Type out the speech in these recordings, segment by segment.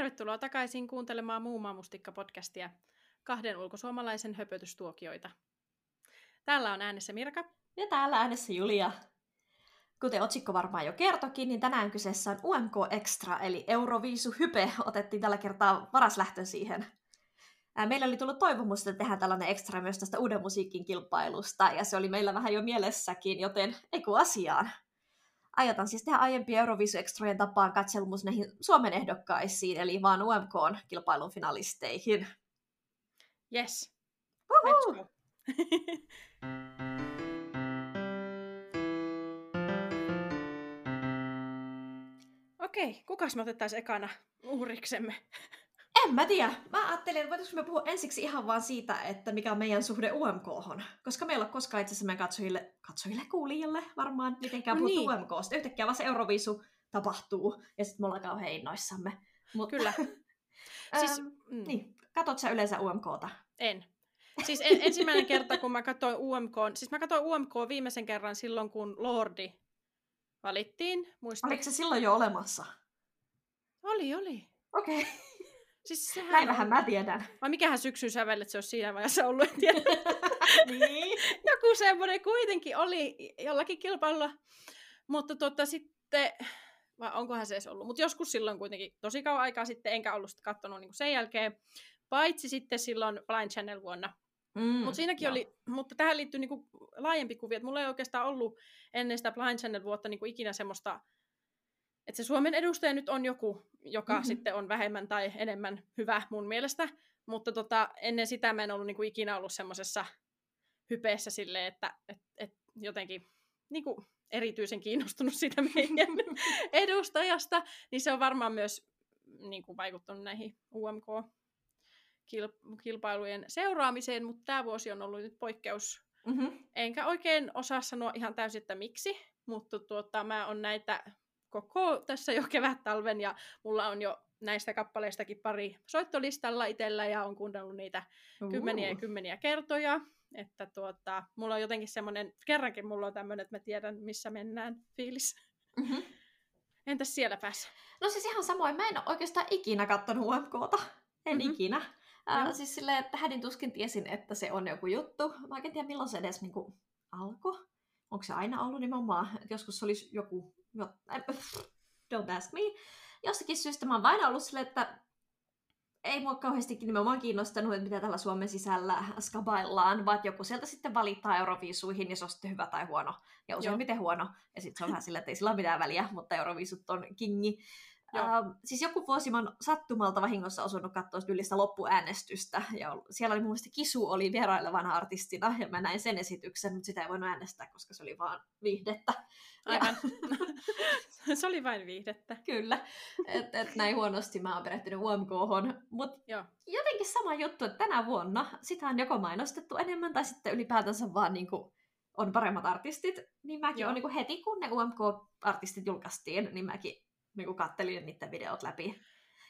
Tervetuloa takaisin kuuntelemaan Muumaamustikka-podcastia, kahden ulkosuomalaisen höpötystuokioita. Täällä on äänessä Mirka. Ja täällä äänessä Julia. Kuten otsikko varmaan jo kertokin, niin tänään kyseessä on UMK Extra, eli Euroviisu Hype. Otettiin tällä kertaa varas lähtö siihen. Meillä oli tullut toivomus, että tehdään tällainen extra myös tästä uuden musiikin kilpailusta, ja se oli meillä vähän jo mielessäkin, joten eiku asiaan. Aiotaan siis tehdä aiempien Euroviisu Extrojen tapaan katselmus näihin Suomen ehdokkaisiin, eli vaan UMK-kilpailun finalisteihin. Yes. Let's go. Okei, kukas me otettaisiin ekana uhriksemme? En mä tiedä. Mä ajattelin, että voitaisiinko me puhua ensiksi ihan vaan siitä, että mikä on meidän suhde umk Koska meillä on koskaan itse asiassa meidän katsojille, katsojille kuulijoille varmaan mitenkään no puhuttu niin. UMKsta. Yhtäkkiä vaan se Euroviisu tapahtuu ja sitten me ollaan kauhean innoissamme. Mut, Kyllä. siis, mm. niin, katot sä yleensä UMKta? En. Siis en, ensimmäinen kerta, kun mä katsoin UMK, siis mä katsoin UMK viimeisen kerran silloin, kun Lordi valittiin. Muista. Oliko se silloin jo olemassa? Oli, oli. Okei. Okay. Siis sehän vähän mä tiedän. Vai mikähän syksyn sävellet se olisi siinä vaiheessa ollut, en tiedä. niin. Joku semmoinen kuitenkin oli jollakin kilpailulla. Mutta tota, sitten, vai onkohan se edes ollut, mutta joskus silloin kuitenkin tosi kauan aikaa sitten, enkä ollut sitä katsonut niin sen jälkeen. Paitsi sitten silloin Blind Channel vuonna. Mm, mutta siinäkin oli, mutta tähän liittyy niinku laajempi kuvia, että mulla ei oikeastaan ollut ennen sitä Blind Channel vuotta niinku ikinä semmoista että se Suomen edustaja nyt on joku, joka mm-hmm. sitten on vähemmän tai enemmän hyvä mun mielestä, mutta tota, ennen sitä mä en ollut niinku ikinä ollut semmoisessa hypeessä silleen, että et, et jotenkin niinku erityisen kiinnostunut siitä meidän edustajasta, niin se on varmaan myös niinku vaikuttanut näihin UMK-kilpailujen seuraamiseen, mutta tämä vuosi on ollut nyt poikkeus. Mm-hmm. Enkä oikein osaa sanoa ihan täysin, että miksi, mutta tuota, mä on näitä koko tässä jo kevät-talven ja mulla on jo näistä kappaleistakin pari soittolistalla itsellä ja on kuunnellut niitä uh. kymmeniä ja kymmeniä kertoja. Että tuota, mulla on jotenkin semmoinen, kerrankin mulla on tämmöinen, että mä tiedän missä mennään fiilis. Mm-hmm. Entäs siellä päässä? No siis ihan samoin. Mä en ole oikeastaan ikinä kattonut UMKta. En mm-hmm. ikinä. Äh, siis silleen, että hädin tuskin tiesin, että se on joku juttu. Mä en tiedä milloin se edes niin kuin, alkoi. Onko se aina ollut nimenomaan? Joskus se olisi joku jo, don't ask me. Jostakin syystä mä oon vain ollut silleen, että ei mua kauheasti nimenomaan kiinnostanut, että mitä tällä Suomen sisällä skabaillaan, vaan joku sieltä sitten valittaa Euroviisuihin, ja se on sitten hyvä tai huono. Ja useimmiten huono. Ja sitten se on vähän silleen, että ei sillä ole mitään väliä, mutta Euroviisut on kingi. Uh, siis joku vuosi mä oon sattumalta vahingossa osunut katsoa yllistä loppuäänestystä, ja siellä oli mun mielestä Kisu oli vierailevana artistina, ja mä näin sen esityksen, mutta sitä ei voinut äänestää, koska se oli vaan viihdettä. Aivan. se oli vain viihdettä. Kyllä. Et, et näin huonosti mä oon perehtynyt UMKhon. Mutta jotenkin sama juttu, että tänä vuonna sitä on joko mainostettu enemmän, tai sitten ylipäätänsä vaan niinku on paremmat artistit, niin mäkin on niinku heti kun ne UMK-artistit julkaistiin, niin mäkin niin kattelin niiden videot läpi.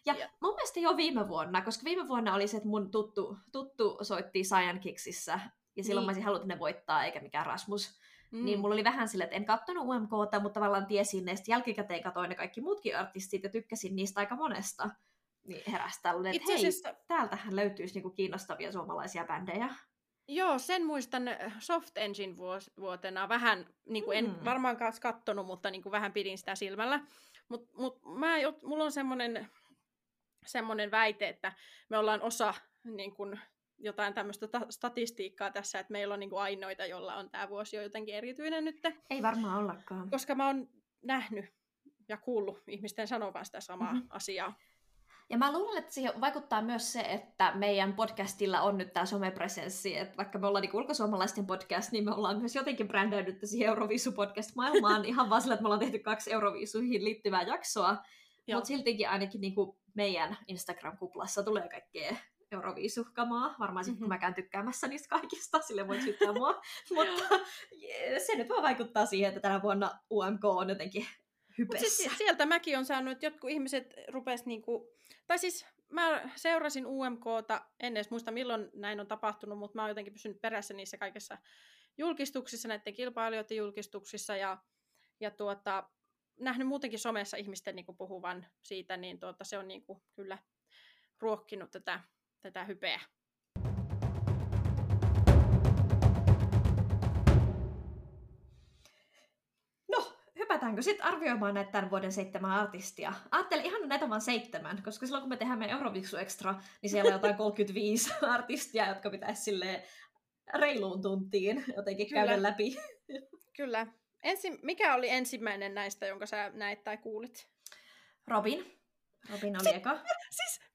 Ja yeah. mun mielestä jo viime vuonna, koska viime vuonna oli se, että mun tuttu, tuttu soitti Cyan Kicksissä, ja silloin niin. mä olisin halunnut, ne voittaa, eikä mikään Rasmus. Mm. Niin mulla oli vähän sille, että en kattonut UMKta, mutta tavallaan tiesin ne, jälkikäteen katoin ne kaikki muutkin artistit, ja tykkäsin niistä aika monesta. Niin heräsi tällainen, että asiassa... hei, täältähän löytyisi niinku kiinnostavia suomalaisia bändejä. Joo, sen muistan Soft Engine vuotena vähän, niin kuin en mm. varmaan kattonut, mutta niin kuin vähän pidin sitä silmällä. Mutta mut mä, mulla on semmoinen semmoinen väite, että me ollaan osa niin kun, jotain tämmöistä ta- statistiikkaa tässä, että meillä on niin kuin ainoita, jolla on tämä vuosi jo jotenkin erityinen nyt. Ei varmaan ollakaan. Koska mä oon nähnyt ja kuullut ihmisten sanovan sitä samaa mm-hmm. asiaa. Ja mä luulen, että siihen vaikuttaa myös se, että meidän podcastilla on nyt tämä somepresenssi, että vaikka me ollaan niin ulkosuomalaisten podcast, niin me ollaan myös jotenkin brändäydytty siihen Euroviisu-podcast-maailmaan ihan vaan sillä, että me ollaan tehty kaksi Euroviisuihin liittyvää jaksoa, mutta siltikin ainakin niin kuin meidän Instagram-kuplassa tulee kaikkea Euroviisukamaa. Varmaan sitten, mm-hmm. kun mä käyn tykkäämässä niistä kaikista, sille voi syyttää mua. Mutta se nyt vaan vaikuttaa siihen, että tänä vuonna UMK on jotenkin hypessä. Siis sieltä mäkin on saanut, että jotkut ihmiset rupes niinku tai siis mä seurasin UMKta, en edes muista milloin näin on tapahtunut, mutta mä oon jotenkin pysynyt perässä niissä kaikissa julkistuksissa, näiden kilpailijoiden julkistuksissa ja, ja tuota, nähnyt muutenkin somessa ihmisten niin puhuvan siitä, niin tuota, se on niin kuin, kyllä ruokkinut tätä, tätä hypeä. No, hypätäänkö sitten arvioimaan näitä tämän vuoden seitsemän artistia? Ajattelin ihan näitä vaan seitsemän, koska silloin kun me tehdään meidän Eurovisu Extra, niin siellä on jotain 35 artistia, jotka pitäisi sille reiluun tuntiin jotenkin Kyllä. käydä läpi. Kyllä. Ensi, mikä oli ensimmäinen näistä, jonka sä näit tai kuulit? Robin. Robin oli si- eka. Siis?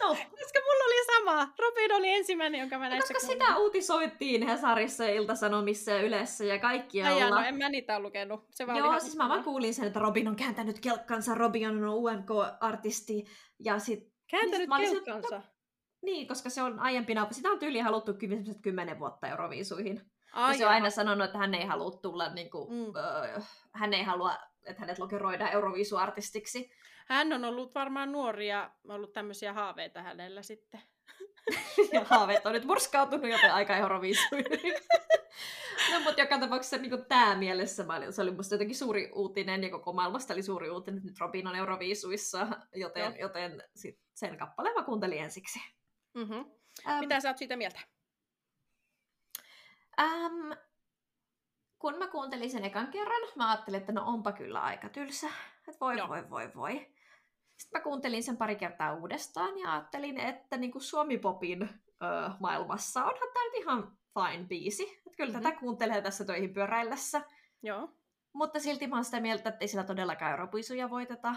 No. Koska mulla oli sama. Robin oli ensimmäinen, jonka mä näissä Koska kuulin. sitä uutisoitiin Hesarissa ja Iltasanomissa ja Ylessä ja kaikkialla. Ai no en mä niitä lukenut. Se vaan Joo, siis mä vaan kuulin sen, että Robin on kääntänyt kelkkansa, Robin on UMK-artisti. Ja sit, kääntänyt niin kelkkansa? Sit, niin, koska se on aiempina, sitä on tyyli haluttu kymmenen vuotta Euroviisuihin. Ai ja se on aina sanonut, että hän ei halua tulla, niin kuin, mm. öö, hän ei halua, että hänet lokeroidaan Euroviisuartistiksi. Hän on ollut varmaan nuoria, ollut tämmöisiä haaveita hänellä sitten. ja haaveet on nyt murskautunut joten aika Euroviisuihin. no, mutta joka tapauksessa niin tämä mielessä, se oli musta jotenkin suuri uutinen, ja koko maailmasta oli suuri uutinen, että nyt Robin on Euroviisuissa, joten, joten sit sen kappaleen mä kuuntelin ensiksi. Mm-hmm. Um, Mitä sä oot siitä mieltä? Um, kun mä kuuntelin sen ekan kerran, mä ajattelin, että no onpa kyllä aika tylsä. Että voi, Joo. voi, voi, voi. Sitten mä kuuntelin sen pari kertaa uudestaan ja ajattelin, että niin kuin Suomi-popin ö, maailmassa onhan tämä nyt ihan fine biisi. Että kyllä mm-hmm. tätä kuuntelee tässä töihin pyöräillessä. Joo. Mutta silti mä oon sitä mieltä, että ei sillä todellakaan Europuisuja voiteta.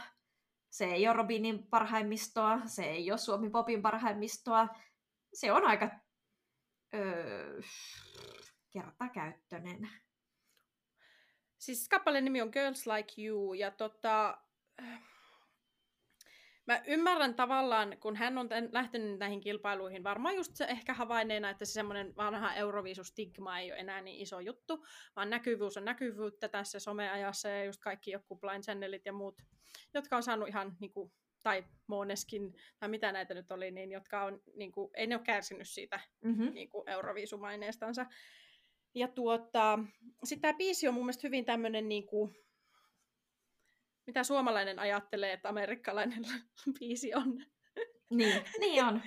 Se ei ole Robinin parhaimmistoa, se ei ole Suomi Popin parhaimmistoa. Se on aika öö, kertakäyttöinen. Siis kappaleen nimi on Girls Like You, ja tota, mä ymmärrän tavallaan, kun hän on tämän, lähtenyt näihin kilpailuihin, varmaan just se ehkä havainneena, että se semmoinen vanha Euroviisu-stigma ei ole enää niin iso juttu, vaan näkyvyys on näkyvyyttä tässä someajassa ja just kaikki joku Blind Channelit ja muut, jotka on saanut ihan niin kuin, tai Moneskin, tai mitä näitä nyt oli, niin jotka on, niin kuin, ei ne ole kärsinyt siitä mm-hmm. niin kuin Euroviisumaineestansa. Ja tuota, sitten tämä biisi on mun mielestä hyvin tämmöinen, niin kuin, mitä suomalainen ajattelee, että amerikkalainen biisi on. Niin, niin on.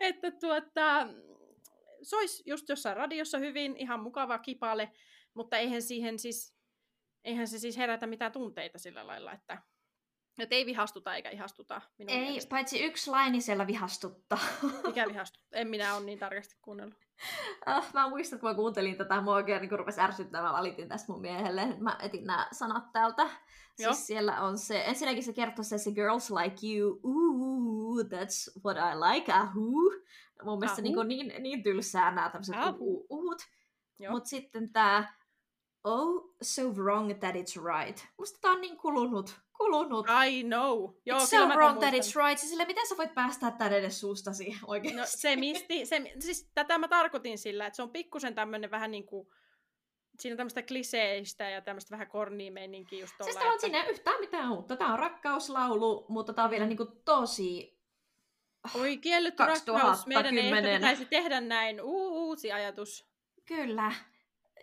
että tuota, se olisi just jossain radiossa hyvin, ihan mukava kipale, mutta eihän siihen siis, eihän se siis herätä mitään tunteita sillä lailla, että että ei vihastuta eikä ihastuta minun Ei, mielestä. paitsi yksi laini siellä vihastuttaa. Mikä vihastuttaa? En minä ole niin tarkasti kuunnellut. Uh, mä muistan, että kun mä kuuntelin tätä, mua oikein niin rupesi ärsyttämään, mä valitin tästä mun miehelle, mä etin nämä sanat täältä. Joo. Siis siellä on se, ensinnäkin se kertoo se, se girls like you, ooh, that's what I like, ahuu. Mun mielestä ahu. niin, niin, niin tylsää nämä tämmöiset uhut. Mutta sitten tämä, oh, so wrong that it's right. Musta tää on niin kulunut kulunut. I know. Joo, it's so wrong that it's right. Siis sille, miten sä voit päästää tän edes suustasi oikeasti? No se misti, se, siis tätä mä tarkoitin sillä, että se on pikkusen tämmönen vähän niin kuin, siinä on tämmöistä kliseistä ja tämmöistä vähän kornia meininkiä just Siis tää on että... siinä yhtään mitään uutta. Tää on rakkauslaulu, mutta tää on vielä niinku tosi... Oi kielletty rakkaus, meidän ei ehkä pitäisi tehdä näin. Uu, uusi ajatus. Kyllä.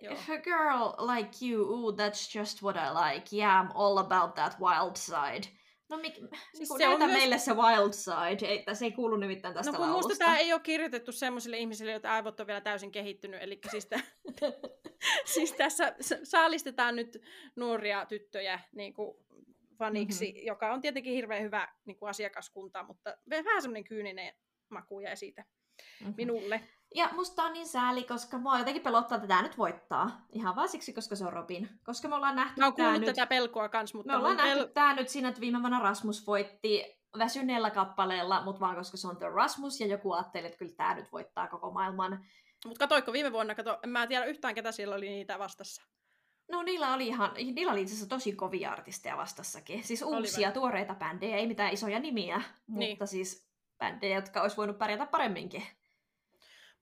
If a girl like you, ooh, that's just what I like. Yeah, I'm all about that wild side. No mik, siis se on myös... meille se wild side, ei, se ei kuulu nimittäin tästä No kun laulusta. musta tämä ei ole kirjoitettu semmoisille ihmisille, joita aivot on vielä täysin kehittynyt, eli siis, t- siis tässä saalistetaan nyt nuoria tyttöjä niin kuin faniksi, mm-hmm. joka on tietenkin hirveän hyvä niin kuin asiakaskunta, mutta vähän semmoinen kyyninen maku jäi siitä mm-hmm. minulle. Ja musta on niin sääli, koska mua jotenkin pelottaa, että tämä nyt voittaa. Ihan vaan siksi, koska se on Robin. Koska me ollaan nähty Mä oon kuullut tätä nyt... pelkoa kans, mutta... Me ollaan nähty pel... tää nyt siinä, että viime vuonna Rasmus voitti väsyneellä kappaleella, mutta vaan koska se on The Rasmus, ja joku ajatteli, että kyllä tämä nyt voittaa koko maailman. Mutta katoiko viime vuonna, kato, en mä tiedä yhtään, ketä siellä oli niitä vastassa. No niillä oli ihan, niillä oli itse asiassa tosi kovia artisteja vastassakin. Siis uusia, tuoreita bändejä, ei mitään isoja nimiä, niin. mutta siis bändejä, jotka olisi voinut pärjätä paremminkin.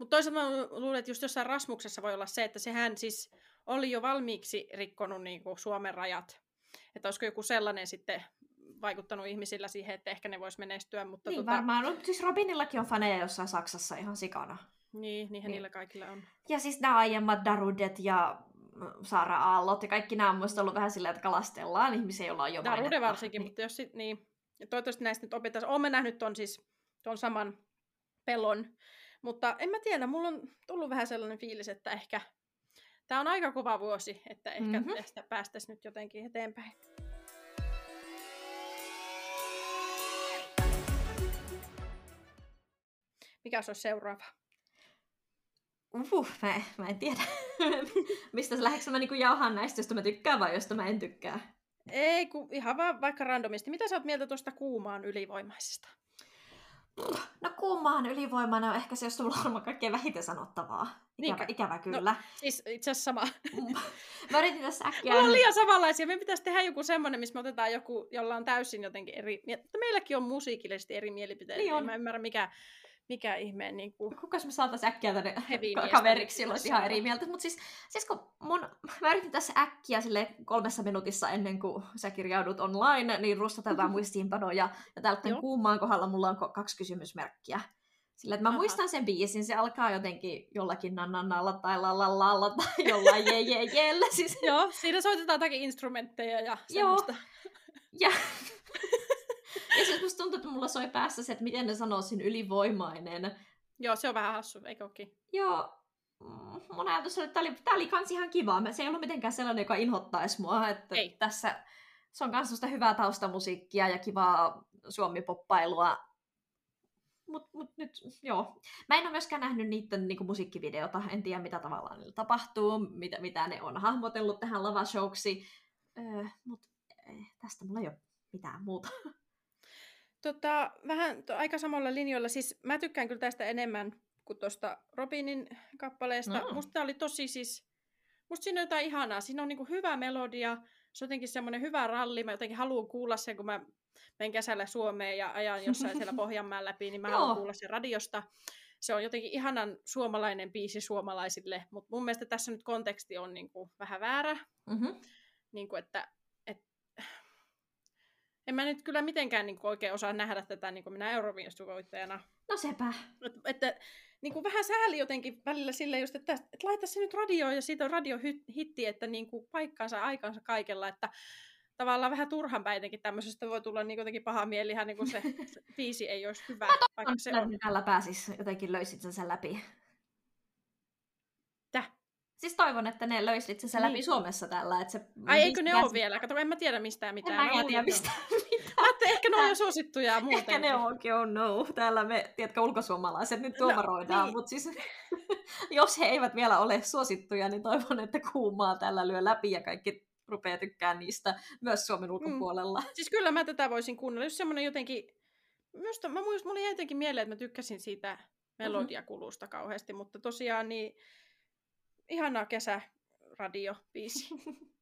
Mutta toisaalta mä luulen, että just jossain Rasmuksessa voi olla se, että sehän siis oli jo valmiiksi rikkonut niin kuin Suomen rajat. Että olisiko joku sellainen sitten vaikuttanut ihmisillä siihen, että ehkä ne vois menestyä. Mutta niin tota... varmaan. No, siis Robinillakin on faneja jossain Saksassa ihan sikana. Niin, niinhän niin. niillä kaikilla on. Ja siis nämä aiemmat Darudet ja Saara Aallot ja kaikki nämä on muista ollut vähän silleen, että kalastellaan ihmisiä, joilla on jo Darude mainetta. varsinkin, Niin. mutta jos sit, niin. Ja toivottavasti näistä nyt opitaan. Olen nähnyt ton siis ton saman pelon. Mutta en mä tiedä, mulla on tullut vähän sellainen fiilis, että ehkä tämä on aika kova vuosi, että ehkä Mhm. mm-hmm. tästä päästäisiin nyt jotenkin eteenpäin. Mikä se olisi seuraava? Uhuh, mä, mä en tiedä. Mistä sä lähdetkö mä niinku jauhaan näistä, josta mä tykkään vai josta mä en tykkää? Ei, kun ihan vaan vaikka randomisti. Mitä sä oot mieltä tuosta kuumaan ylivoimaisesta? No kuumaan ylivoimana on ehkä se, josta mulla on kaikkein vähiten sanottavaa. Ikävä, ikävä kyllä. Siis itse asiassa sama. Mä yritin tässä äkkiä... Mulla on liian samanlaisia. Me pitäisi tehdä joku semmoinen, missä me otetaan joku, jolla on täysin jotenkin eri... Mutta meilläkin on musiikillisesti eri mielipiteitä. Niin on. En mä ymmärrä, mikä, mikä ihmeen niin kuin... Kukas me saataisiin äkkiä tänne kaveriksi, tässä ihan eri mieltä. Mutta siis, siis kun mun, mä yritin tässä äkkiä sille kolmessa minuutissa ennen kuin sä kirjaudut online, niin rustatetaan muistiinpanoja. Ja täältä Joo. kuumaan kohdalla mulla on kaksi kysymysmerkkiä. Sillä, että mä Aha. muistan sen biisin, se alkaa jotenkin jollakin nannannalla tai lallalalla tai jollain je je jeellä. Siis, Joo, siinä soitetaan jotakin instrumentteja ja Joo. semmoista. ja, ja siis musta tuntuu, että mulla soi päässä se, että miten ne sanoo siinä ylivoimainen. Joo, se on vähän hassu, eikö ookin? Joo, mm, mun ajatus oli, että tämä oli, tää oli kans ihan kiva. Se ei ollut mitenkään sellainen, joka inhottaisi mua. Että Ei. Tässä se on kans sellaista hyvää taustamusiikkia ja kivaa suomipoppailua. Mut, mut nyt, joo. Mä en ole myöskään nähnyt niiden niinku, musiikkivideota. En tiedä, mitä tavallaan niillä tapahtuu, mitä, mitä ne on hahmotellut tähän lavashowksi. Öö, mut eh, tästä mulla ei ole mitään muuta. Tota, vähän to, aika samalla linjoilla. Siis mä tykkään kyllä tästä enemmän kuin tuosta Robinin kappaleesta. Mm. Musta oli tosi siis... Musta siinä on jotain ihanaa. Siinä on niinku hyvä melodia. Se on jotenkin semmoinen hyvä ralli. Mä jotenkin haluan kuulla sen, kun mä menen kesällä Suomeen ja ajan jossain siellä Pohjanmaan läpi, niin mä haluan kuulla sen radiosta. Se on jotenkin ihanan suomalainen biisi suomalaisille, mutta mun mielestä tässä nyt konteksti on niinku vähän väärä. Mm-hmm. Niin kuin, että, et, en mä nyt kyllä mitenkään niin kuin oikein osaa nähdä tätä niin kuin minä Euroviisuvoittajana. No sepä. Et, että niin kuin vähän sääli jotenkin välillä sille just, että, että laita se nyt radioon ja siitä on radiohitti, että niin kuin paikkaansa aikansa kaikella, että tavallaan vähän turhanpäitenkin tämmöisestä voi tulla niin jotenkin paha mieli, ihan niin kuin se, se biisi ei olisi hyvä, vaikka se on. Tällä pääsis jotenkin löysit sen sen läpi. Siis toivon, että ne löysit sen läpi Niin. Suomessa tällä. Että se Ai eikö ne ole vielä? Kato, en mä tiedä mistään mitään. En mä tiedä että- mistä. Mä ajattelin, ehkä ne on jo suosittuja muuten. Ehkä ne onkin, oh no. Täällä me, tiedätkö, ulkosuomalaiset nyt tuomaroidaan, niin. no, mutta siis jos he eivät vielä ole suosittuja, niin toivon, että kuumaa tällä lyö läpi ja kaikki rupeaa tykkään niistä myös Suomen ulkopuolella. Mm. Siis kyllä mä tätä voisin kuunnella. Jos semmoinen jotenkin... Minusta, mä muistin, mulla jäi jotenkin mieleen, että mä tykkäsin siitä melodiakulusta kauheasti, mutta tosiaan niin ihana kesäradiobiisi.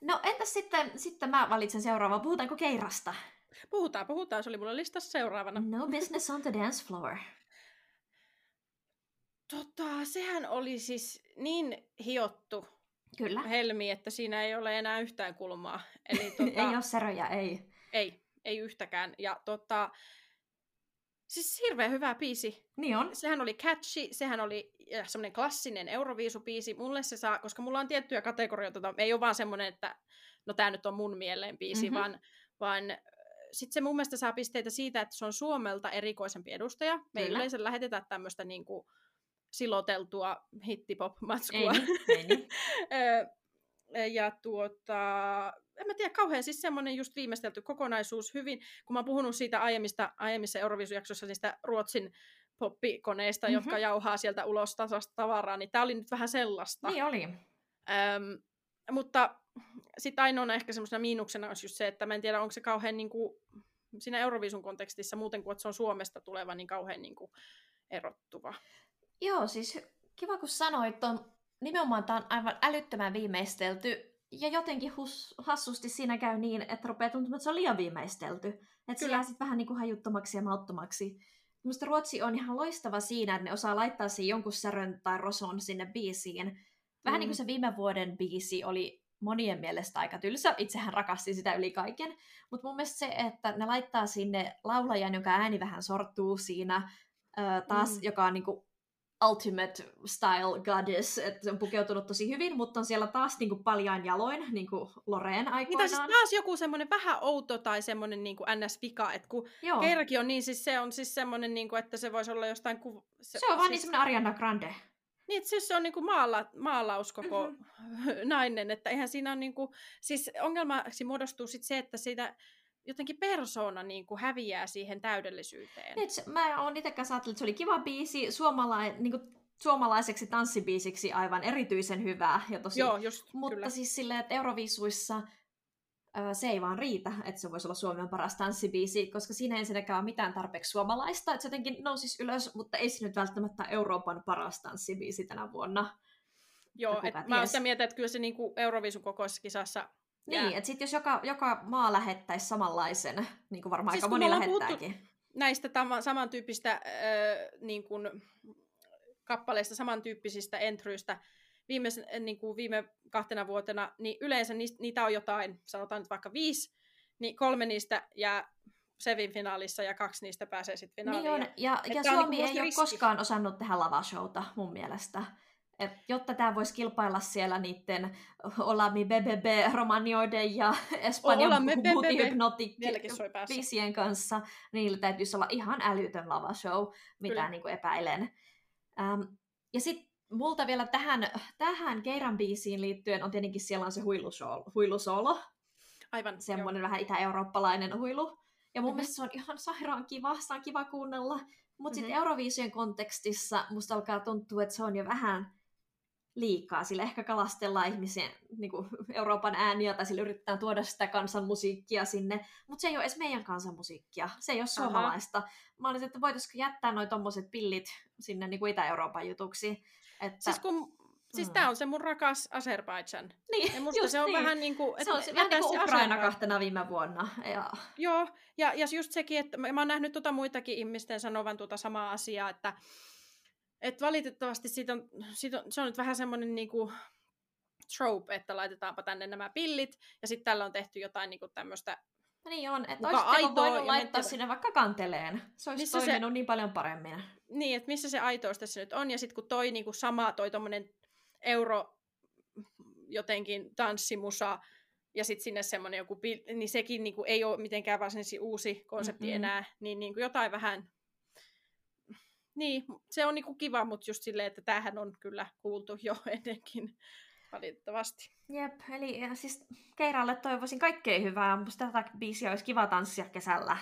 No entäs sitten, sitten mä valitsen seuraavan. Puhutaanko Keirasta? Puhutaan, puhutaan. Se oli mulla listassa seuraavana. No business on the dance floor. Tota, sehän oli siis niin hiottu Kyllä. helmi, että siinä ei ole enää yhtään kulmaa. Eli tota, ei ole seröjä, ei. ei, ei yhtäkään. Ja tota, siis hirveän hyvä biisi. Niin on. sehän oli catchy, sehän oli semmoinen klassinen Euroviisubiisi. Mulle se saa, koska mulla on tiettyjä kategorioita, tota, ei ole vaan semmoinen, että no tämä nyt on mun mieleen biisi, Mhm. mm-hmm. vaan, vaan sitten se mun mielestä saa pisteitä siitä, että se on Suomelta erikoisempi edustaja. Me ei Kyllä. yleensä lähetetä tämmöistä niinku siloteltua hittipop-matskua. Ei niin, ei niin. Ja tuota, en mä tiedä, kauhean siis semmoinen just viimeistelty kokonaisuus hyvin, kun mä oon puhunut siitä aiemmista, aiemmissa Euroviisujaksoissa niistä Ruotsin poppikoneista, mm-hmm. jotka jauhaa sieltä ulos tasasta tavaraa, niin tää oli nyt vähän sellaista. Niin oli. Öm, mutta sitten ainoana ehkä semmoisena miinuksena olisi just se, että mä en tiedä, onko se kauhean niin kuin, siinä Euroviisun kontekstissa muuten kuin, että se on Suomesta tuleva, niin kauhean niin kuin, erottuva. Joo, siis kiva kun sanoit, on nimenomaan tämä on aivan älyttömän viimeistelty. Ja jotenkin hus, hassusti siinä käy niin, että rupeaa tuntumaan, että se on liian viimeistelty. Että se Kyllä. jää sitten vähän niin kuin hajuttomaksi ja mauttomaksi. Minusta Ruotsi on ihan loistava siinä, että ne osaa laittaa siihen jonkun särön tai roson sinne biisiin. Vähän Mm. niin kuin se viime vuoden biisi oli monien mielestä aika tylsä. Itsehän rakastin sitä yli kaiken. Mutta mun mielestä se, että ne laittaa sinne laulajan, jonka ääni vähän sortuu siinä, ö, taas, Mm. joka on niinku ultimate style goddess, että se on pukeutunut tosi hyvin, mutta on siellä taas niin kuin paljain jaloin, niin kuin Loreen aikoinaan. Mitä siis taas joku semmoinen vähän outo tai semmoinen niin kuin ns-vika, että kun Joo. Keirakin on niin, siis se on siis semmoinen, niin kuin, että se voisi olla jostain... Ku... Se, se on siis... vaan niin semmoinen Ariana Grande. Niin, että siis se on niin kuin maala, maalaus koko mm-hmm. nainen, että eihän siinä on niin kuin, siis ongelmaksi muodostuu sit se, että siitä jotenkin persoona niin kuin häviää siihen täydellisyyteen. Se, mä oon itsekään ajatellut, että se oli kiva biisi, suomalainen, niin kuin suomalaiseksi tanssibiisiksi aivan erityisen hyvä. Ja tosi, Joo, just, Mutta kyllä. siis silleen, että Euroviisuissa se ei vaan riitä, että se voisi olla Suomen paras tanssibiisi, koska siinä ei ensinnäkään ole mitään tarpeeksi suomalaista, että se jotenkin nousisi ylös, mutta ei se nyt välttämättä Euroopan paras tanssibiisi tänä vuonna. Joo, et mä oon sitä mieltä, että kyllä se niinku Euroviisun kokoisessa kisassa niin, että sitten jos joka, joka maa lähettäisi samanlaisen, niin kuin varmaan siis aika moni lähettääkin. Näistä tam- samantyyppistä äh, niin kuin, kappaleista, samantyyppisistä entryistä viime, niin kuin viime kahtena vuotena, niin yleensä niistä, niitä on jotain, sanotaan nyt vaikka viisi, niin kolme niistä jää Sevin finaalissa ja kaksi niistä pääsee sitten finaaliin. Niin on, ja, ja Suomi niin ei ole koskaan osannut tehdä lavashowta mun mielestä. Et jotta tämä voisi kilpailla siellä niiden Olami BBB romanioiden ja Espanjan viisien kanssa, niin niillä täytyisi olla ihan älytön lavashow, mitä niin kuin epäilen. Ähm, ja sitten multa vielä tähän, tähän Keiran biisiin liittyen on tietenkin siellä on se huilusolo. huilusolo. Aivan, Semmoinen vähän itä-eurooppalainen huilu. Ja mun mm-hmm. mielestä se on ihan sairaan kiva, sitä on kiva kuunnella. Mutta mm-hmm. sitten Euroviisujen kontekstissa musta alkaa tuntua, että se on jo vähän liikaa. Sillä ehkä kalastellaan ihmisiä niin kuin Euroopan ääniä tai sillä yritetään tuoda sitä kansanmusiikkia sinne, mutta se ei ole edes meidän kansanmusiikkia. Se ei ole suomalaista. Aha. Mä olisin, että voitaisiko jättää noin tommoset pillit sinne niin kuin Itä-Euroopan jutuksi. Että... Siis kun Siis mm. tämä on se mun rakas Azerbaidžan. Niin, ja musta se on niin. vähän niin kuin... Se on se, vähän niin kuin Ukraina kahtena viime vuonna. Ja... Joo, ja, ja just sekin, että mä oon nähnyt tuota muitakin ihmisten sanovan tuota samaa asiaa, että et valitettavasti siitä on, siitä on, se on nyt vähän semmoinen niinku trope, että laitetaanpa tänne nämä pillit, ja sitten tällä on tehty jotain niinku tämmöistä No niin on, että olisitteko voinut laittaa sinne vaikka kanteleen. Se olisi missä toiminut se, niin paljon paremmin. Niin, että missä se aitous tässä nyt on, ja sitten kun toi niinku sama, toi tommonen euro jotenkin tanssimusa, ja sitten sinne semmoinen joku, niin sekin niinku ei ole mitenkään varsinaisesti uusi konsepti mm-hmm. enää, niin niinku jotain vähän niin, se on niinku kiva, mutta just silleen, että tämähän on kyllä kuultu jo ennenkin valitettavasti. Jep, eli ja siis Keiralle toivoisin kaikkea hyvää. Musta tätä biisiä olisi kiva tanssia kesällä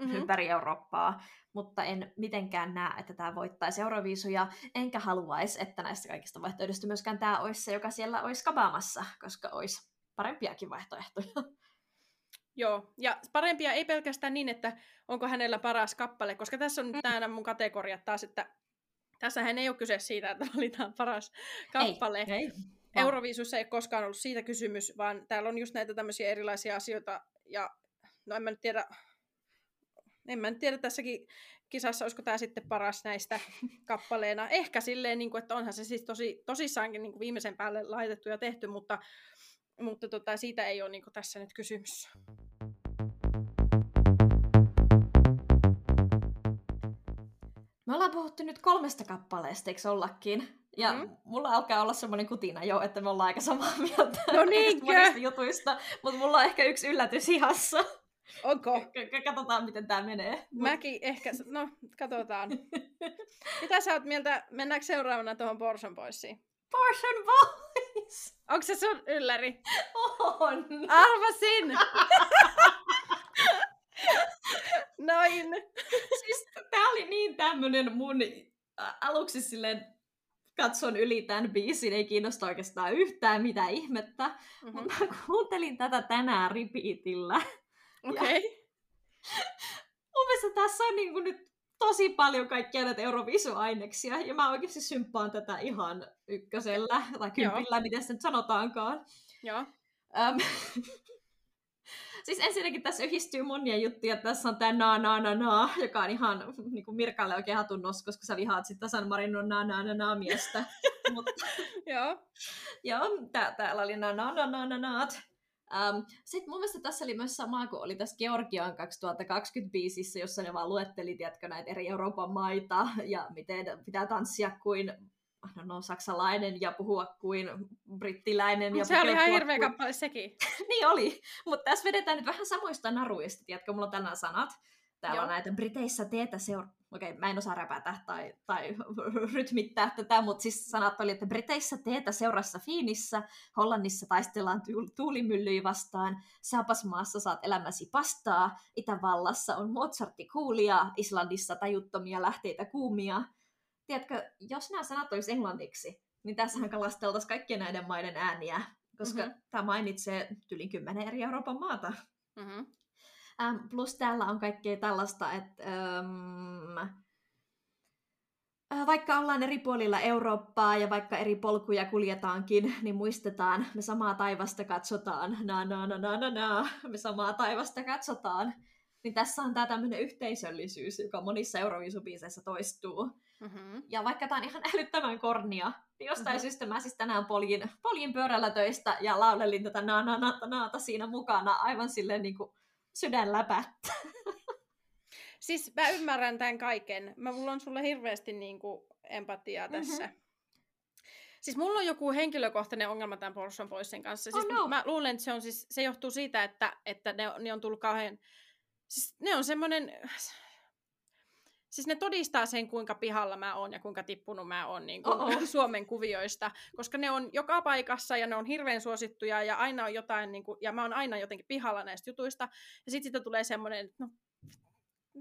mm-hmm. ympäri Eurooppaa, mutta en mitenkään näe, että tämä voittaisi Euroviisuja, enkä haluaisi, että näistä kaikista vaihtoehdoista myöskään tämä olisi se, joka siellä olisi kabaamassa, koska olisi parempiakin vaihtoehtoja. Joo, ja parempia ei pelkästään niin, että onko hänellä paras kappale, koska tässä on nyt mm. nämä mun kategoriat taas, että tässähän ei ole kyse siitä, että valitaan paras kappale. Ei, ei. Euroviisussa ei koskaan ollut siitä kysymys, vaan täällä on just näitä tämmöisiä erilaisia asioita, ja no en mä nyt tiedä, en mä nyt tiedä tässäkin kisassa, olisiko tämä sitten paras näistä kappaleena. Ehkä silleen, niin kuin, että onhan se siis tosi, tosissaankin niin kuin viimeisen päälle laitettu ja tehty, mutta, mutta tota, siitä ei ole niin kuin tässä nyt kysymys. Me ollaan puhuttu nyt kolmesta kappaleesta, eikö ollakin? Ja mm. mulla alkaa olla semmoinen kutina jo, että me ollaan aika samaa mieltä no niinkö? jutuista, mutta mulla on ehkä yksi yllätys ihassa. Onko? K- katsotaan, miten tämä menee. Mäkin ehkä, no katsotaan. Mitä sä oot mieltä, mennäänkö seuraavana tuohon Porson Boysiin? Portion Boys! Onko se sun ylläri? On! Arvasin! Noin. Siis tää oli niin tämmönen mun aluksi silleen katson yli tämän biisin, ei kiinnosta oikeastaan yhtään mitä ihmettä. Mm-hmm. Mutta mä kuuntelin tätä tänään repeatillä. Okei. Okay. Mun mielestä tässä on niin nyt tosi paljon kaikkia näitä Eurovisu-aineksia, ja mä oikeasti symppaan tätä ihan ykkösellä, tai kympillä, miten se nyt sanotaankaan. Joo. Um, Siis ensinnäkin tässä yhdistyy monia juttuja. Tässä on tämä na na na na, joka on ihan niin kuin Mirkalle oikein hatun nos, koska sä vihaat sitten San Marinon na na na na miestä. Joo. Joo, tää, täällä oli na na na na na naat. Um, Sitten mun mielestä tässä oli myös sama kuin oli tässä Georgian 2020 biisissä, jossa ne vaan luetteli, tiedätkö, näitä eri Euroopan maita ja miten pitää tanssia kuin no, no, saksalainen ja puhua kuin brittiläinen. Ja se oli ihan hirveä kuin... kappale sekin. niin oli, mutta tässä vedetään nyt vähän samoista naruista, tiedätkö, mulla on tänään sanat. Täällä Joo. on näitä Briteissä teetä seur... Okei, okay, mä en osaa räpätä tai, tai rytmittää tätä, mutta siis sanat oli, että Briteissä teetä seurassa Fiinissä, Hollannissa taistellaan tuulimyllyjä vastaan, Saapasmaassa saat elämäsi pastaa, Itävallassa on Mozartti kuulia, Islannissa tajuttomia lähteitä kuumia. Tiedätkö, jos nämä sanat olisi englanniksi, niin tässähän kalasteltaisiin kaikkien näiden maiden ääniä, koska mm-hmm. tämä mainitsee yli kymmenen eri Euroopan maata. Mm-hmm. Ähm, plus täällä on kaikkea tällaista, että ähm, vaikka ollaan eri puolilla Eurooppaa ja vaikka eri polkuja kuljetaankin, niin muistetaan, me samaa taivasta katsotaan, na na na na na na, me samaa taivasta katsotaan. Niin tässä on tämä tämmöinen yhteisöllisyys, joka monissa Euroviisubiiseissa toistuu. Mm-hmm. Ja vaikka tämä on ihan älyttömän kornia, niin jostain mm-hmm. syystä mä siis tänään poljin, poljin pyörällä töistä ja laulelin tätä na na na naata siinä mukana aivan silleen niin kuin sydän läpättä. Siis mä ymmärrän tämän kaiken. Mä, mulla on sulle hirveästi niin kuin, empatiaa mm-hmm. tässä. Siis mulla on joku henkilökohtainen ongelma tämän Porson Boysin kanssa. Siis oh no. Mä luulen, että se, on siis, se johtuu siitä, että, että ne, ne on tullut kauhean... Siis ne on semmoinen... Siis ne todistaa sen, kuinka pihalla mä oon ja kuinka tippunut mä oon niin kuin Suomen kuvioista, koska ne on joka paikassa ja ne on hirveän suosittuja ja aina on jotain, niin kuin, ja mä oon aina jotenkin pihalla näistä jutuista. Ja sitten siitä tulee semmoinen, että no,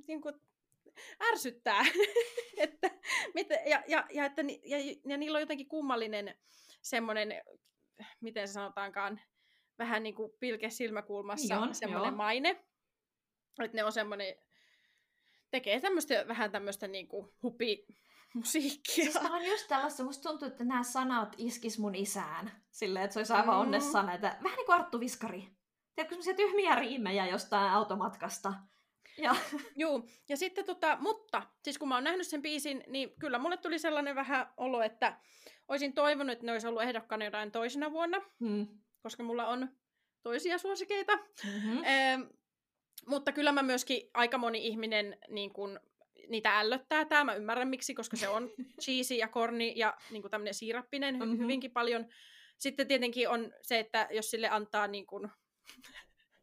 niin kuin, ärsyttää. että, mit, ja, ja, ja, että, ja, ja niillä on jotenkin kummallinen semmoinen, miten se sanotaankaan, vähän niin kuin pilke silmäkulmassa niin semmoinen maine. Että ne on semmoinen tekee tämmöistä, vähän tämmöistä niinku hupi musiikkia. Siis on just tällaista, musta tuntuu, että nämä sanat iskis mun isään. Silleen, että se olisi aivan mm. onnessa näitä, vähän niin kuin Arttu Viskari. Tiedätkö semmoisia tyhmiä riimejä jostain automatkasta. Ja. Juu, ja sitten tota, mutta siis kun mä oon nähnyt sen biisin, niin kyllä mulle tuli sellainen vähän olo, että olisin toivonut, että ne olisi ollut ehdokkaana jotain toisena vuonna, hmm. koska mulla on toisia suosikeita. Mm-hmm. Ehm, mutta kyllä mä myöskin, aika moni ihminen niin kun, niitä ällöttää tämä. Mä ymmärrän miksi, koska se on cheesy ja korni ja niin kuin tämmöinen siirappinen mm-hmm. hyvinkin paljon. Sitten tietenkin on se, että jos sille antaa niin kun,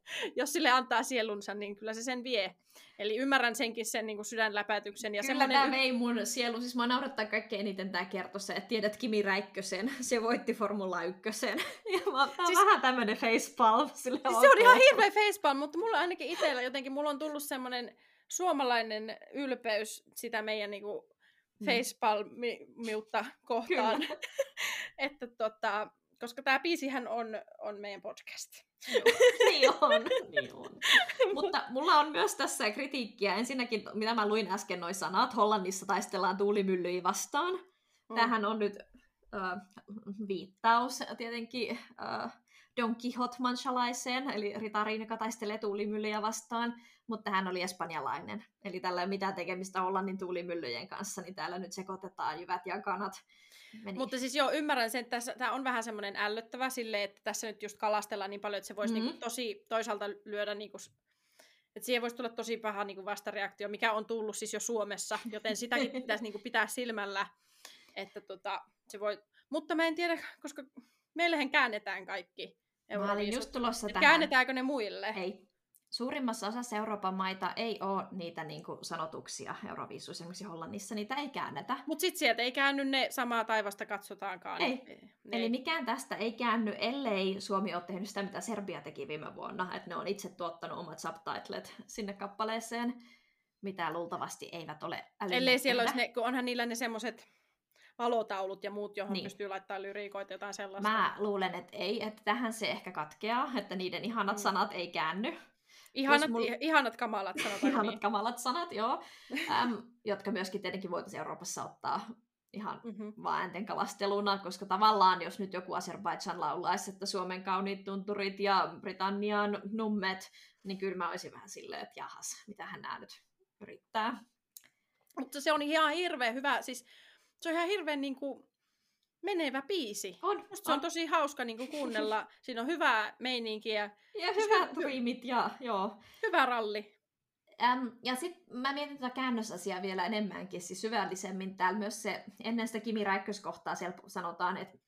jos sille antaa sielunsa, niin kyllä se sen vie. Eli ymmärrän senkin sen niin kuin sydänläpätyksen. Ja kyllä semmoinen... tämä vei mun sielu. Siis mä naurattaa kaikkein eniten tämä kertoo se, että tiedät Kimi Räikkösen. Se voitti Formula 1. Ja mä siis... vähän tämmönen facepalm. Siis se on ihan hirveä facepalm, mutta mulla ainakin itsellä jotenkin, mulla on tullut semmoinen suomalainen ylpeys sitä meidän niin kuin, mm. facepalmiutta kohtaan. että tota, koska tämä biisihän on, on meidän podcast. Niin on, niin on. Mutta mulla on myös tässä kritiikkiä. Ensinnäkin, mitä mä luin äsken noin sanat, Hollannissa taistellaan tuulimyllyjä vastaan. Mm. Tämähän on nyt äh, viittaus tietenkin äh, Don Quixote-manchalaiseen, eli ritariin, joka taistelee tuulimyllyjä vastaan, mutta hän oli espanjalainen. Eli tällä ei ole mitään tekemistä Hollannin tuulimyllyjen kanssa, niin täällä nyt sekoitetaan jyvät ja kanat. Meni. Mutta siis joo, ymmärrän sen, että tämä on vähän semmoinen ällöttävä sille, että tässä nyt just kalastellaan niin paljon, että se voisi mm-hmm. niinku tosi toisaalta lyödä niinku että siihen voisi tulla tosi paha niin kuin vastareaktio, mikä on tullut siis jo Suomessa, joten sitäkin pitäisi niin kuin pitää silmällä. Että tota, se voi... Mutta mä en tiedä, koska meillähän käännetään kaikki Mä olin just tulossa tähän. Käännetäänkö ne muille? Ei. Suurimmassa osassa Euroopan maita ei ole niitä niin kuin sanotuksia Euroviisuissa, esimerkiksi Hollannissa niitä ei käännetä. Mutta sitten sieltä ei käänny ne samaa taivasta katsotaankaan. Ei. Ne. Eli mikään tästä ei käänny, ellei Suomi ole tehnyt sitä, mitä Serbia teki viime vuonna, että ne on itse tuottanut omat subtitlet sinne kappaleeseen, mitä luultavasti eivät ole Ellei siellä olisi ne, kun onhan niillä ne semmoiset valotaulut ja muut, johon niin. pystyy laittamaan lyriikoita jotain sellaista. Mä luulen, että ei, että tähän se ehkä katkeaa, että niiden ihanat mm. sanat ei käänny. Ihanat, mul... ihanat kamalat sanat. ihanat niin. kamalat sanat, joo. Äm, jotka myöskin tietenkin voitaisiin Euroopassa ottaa ihan mm-hmm. vaan äänten kalasteluna, koska tavallaan jos nyt joku Azerbaidžan laulaisi, että Suomen kauniit tunturit ja Britannian nummet, niin kyllä mä olisin vähän silleen, että jahas, mitä hän nämä nyt yrittää. Mutta se on ihan hirveän hyvä, siis se on ihan hirveän niin kuin, menevä biisi. On, Musta se on on. tosi hauska niin kuin kuunnella. Siinä on hyvää meininkiä, Ja siis hyvät hy- riimit ja joo. hyvä ralli. Äm, ja sitten mä mietin tätä käännösasiaa vielä enemmänkin, siis syvällisemmin. Täällä myös se, ennen sitä Kimi Räikköskohtaa siellä sanotaan, että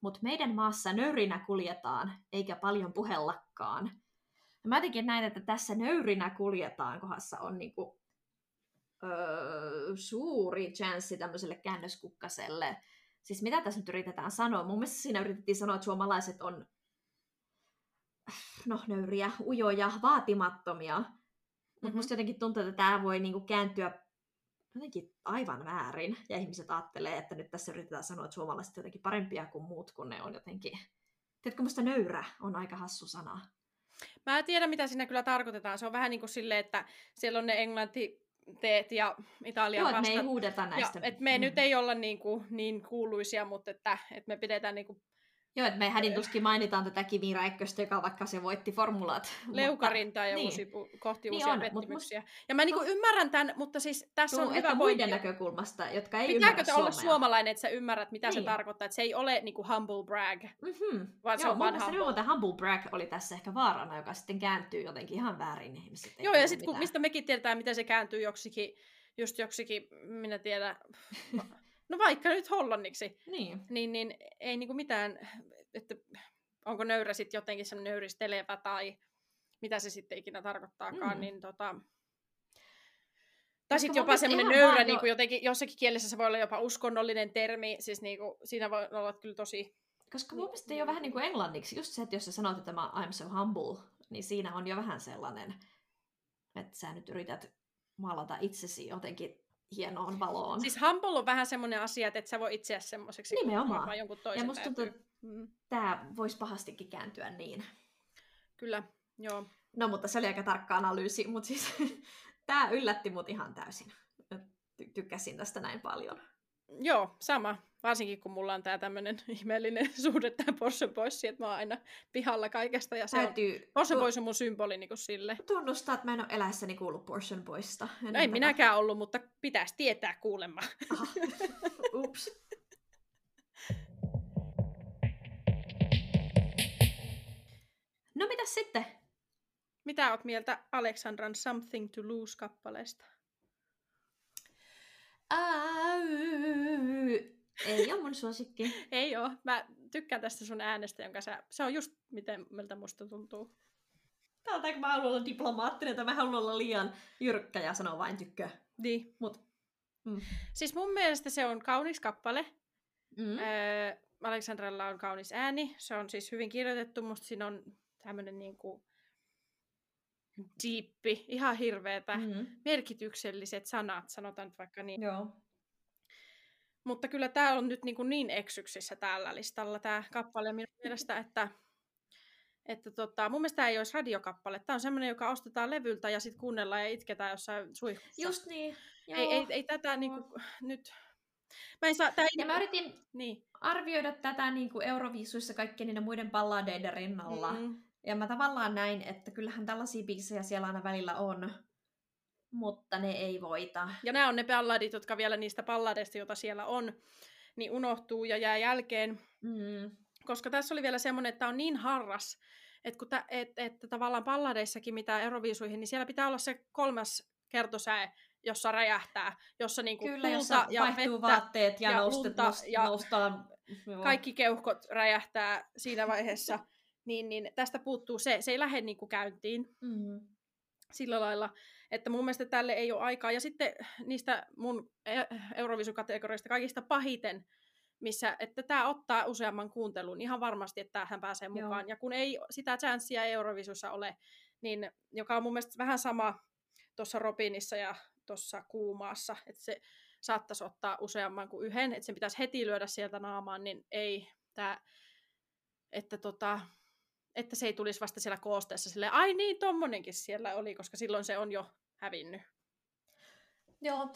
mut meidän maassa nöyrinä kuljetaan, eikä paljon puhellakaan. Ja mä jotenkin näin, että tässä nöyrinä kuljetaan kohdassa on niinku, öö, suuri chanssi tämmöiselle käännöskukkaselle. Siis mitä tässä nyt yritetään sanoa? Mun mielestä siinä yritettiin sanoa, että suomalaiset on no, nöyriä, ujoja, vaatimattomia. Mutta Mhm. musta jotenkin tuntuu, että tämä voi niinku kääntyä jotenkin aivan väärin. Ja ihmiset ajattelee, että nyt tässä yritetään sanoa, että suomalaiset on jotenkin parempia kuin muut, kun ne on jotenkin... Tiedätkö, musta nöyrä on aika hassu sana. Mä en tiedä, mitä siinä kyllä tarkoitetaan. Se on vähän niin kuin silleen, että siellä on ne englanti-teet ja italian Joo, me ei huudeta Ja, näistä. et me Mm. nyt ei olla niin, kuin, niin kuuluisia, mutta että, että me pidetään niin kuin Joo, että me hädin tuskin mainitaan tätä Kimi Räikköstä, joka vaikka se voitti formulat. leukarintaa ja niin. uusi, kohti Niin uusia on, pettymyksiä. Ja mä niinku ymmärrän tämän, mutta siis tässä Tuu, on hyvä muiden pointti. näkökulmasta, jotka ei Pitääkö te olla suomalainen, että sä ymmärrät, mitä se Niin. tarkoittaa? Että se ei ole niinku humble brag, Mm-hmm. vaan se Joo, on mun vaan humble. tämä humble brag oli tässä ehkä vaarana, joka sitten kääntyy jotenkin ihan väärin ihmiset. ei Joo, ja sitten mistä mekin tiedetään, miten se kääntyy joksikin, just joksikin, minä tiedän, no vaikka nyt hollanniksi, Niin. niin, niin ei niinku mitään, että onko nöyrä sitten jotenkin semmoinen nöyristelevä tai mitä se sitten ikinä tarkoittaakaan, Mm. niin tota... Tai sitten jopa semmoinen nöyrä, vaan niin kuin jotenkin, jossakin kielessä se voi olla jopa uskonnollinen termi, siis niin kuin, siinä voi olla kyllä tosi... Koska mun mielestä ei ole vähän niin kuin englanniksi, just se, että jos sä sanot, että mä I'm so humble, niin siinä on jo vähän sellainen, että sä nyt yrität maalata itsesi jotenkin hienoon valoon. Siis humble on vähän semmoinen asia, että et sä voi itseä semmoiseksi, Nimenomaan. vaan jonkun toisen musta tuntuu. Mm, Tämä voisi pahastikin kääntyä niin. kyllä, joo. No, mutta se oli aika tarkka analyysi, mutta siis tämä yllätti mut ihan täysin. Ty- tykkäsin tästä näin paljon. Joo, sama. Varsinkin kun mulla on tää tämmönen ihmeellinen suhde tähän Porsche Boysiin, että mä oon aina pihalla kaikesta ja se on... Täytyy Porsche tu- Boys on mun symboli niin sille. tunnustaa, että mä en ole eläessäni kuullut Portion Boysta. No ei minäkään ollut, mutta pitäisi tietää kuulemma. Aha. Ups. No mitäs sitten? Mitä oot mieltä Aleksandran Something to Lose-kappaleesta? Äy. Ei ole mun suosikki. Ei oo. Mä tykkään tästä sun äänestä, jonka sä... Se on just miten miltä musta tuntuu. Täältä kun mä haluan olla diplomaattinen, tai mä haluan olla liian jyrkkä ja sanoa vain tykkö. Niin. Mut, mm. Siis mun mielestä se on kaunis kappale. Mm. Öö, Aleksandralla on kaunis ääni. Se on siis hyvin kirjoitettu. Musta siinä on tämmönen niinku diippi, ihan hirveetä, Mm. merkitykselliset sanat, sanotaan nyt vaikka niin. Joo. Mutta kyllä tämä on nyt niin, kuin niin eksyksissä tällä listalla tämä kappale minun mielestä, että, että tota, mun mielestä tämä ei olisi radiokappale. Tämä on semmoinen, joka ostetaan levyltä ja sitten kuunnellaan ja itketään jossain suihkussa. Just niin. Joo. ei, ei, ei tätä niin kuin, nyt... Mä en saa, tää ei, Ja mä yritin niin. arvioida tätä niin kuin Euroviisuissa kaikkien niiden muiden balladeiden rinnalla. Mm. Mm, Ja mä tavallaan näin, että kyllähän tällaisia biisejä siellä aina välillä on, mutta ne ei voita. ja nämä on ne balladit, jotka vielä niistä balladeista, joita siellä on, niin unohtuu ja jää jälkeen. Mm. koska tässä oli vielä semmoinen, että tämä on niin harras, että, kun tä, et, että tavallaan palladeissakin, mitä Euroviisuihin, niin siellä pitää olla se kolmas kertosäe, jossa räjähtää, jossa niinku Kyllä, jossa ja vaihtuu vettä, vaatteet ja, ja noustet, lunta ja noustaan. Kaikki keuhkot räjähtää siinä vaiheessa, niin, niin tästä puuttuu se, se ei lähde niinku käyntiin Mm. sillä lailla, että mun mielestä tälle ei ole aikaa. Ja sitten niistä mun e- Euroviisukategorioista kaikista pahiten, missä, että tämä ottaa useamman kuuntelun ihan varmasti, että hän pääsee Joo. mukaan. Ja kun ei sitä chanssia Eurovisussa ole, niin joka on mun mielestä vähän sama tuossa Robinissa ja tuossa Kuumaassa, että se saattaisi ottaa useamman kuin yhden, että sen pitäisi heti lyödä sieltä naamaan, niin ei tämä, että tota, että se ei tulisi vasta siellä koosteessa silleen, ai niin, tommonenkin siellä oli, koska silloin se on jo hävinnyt. Joo,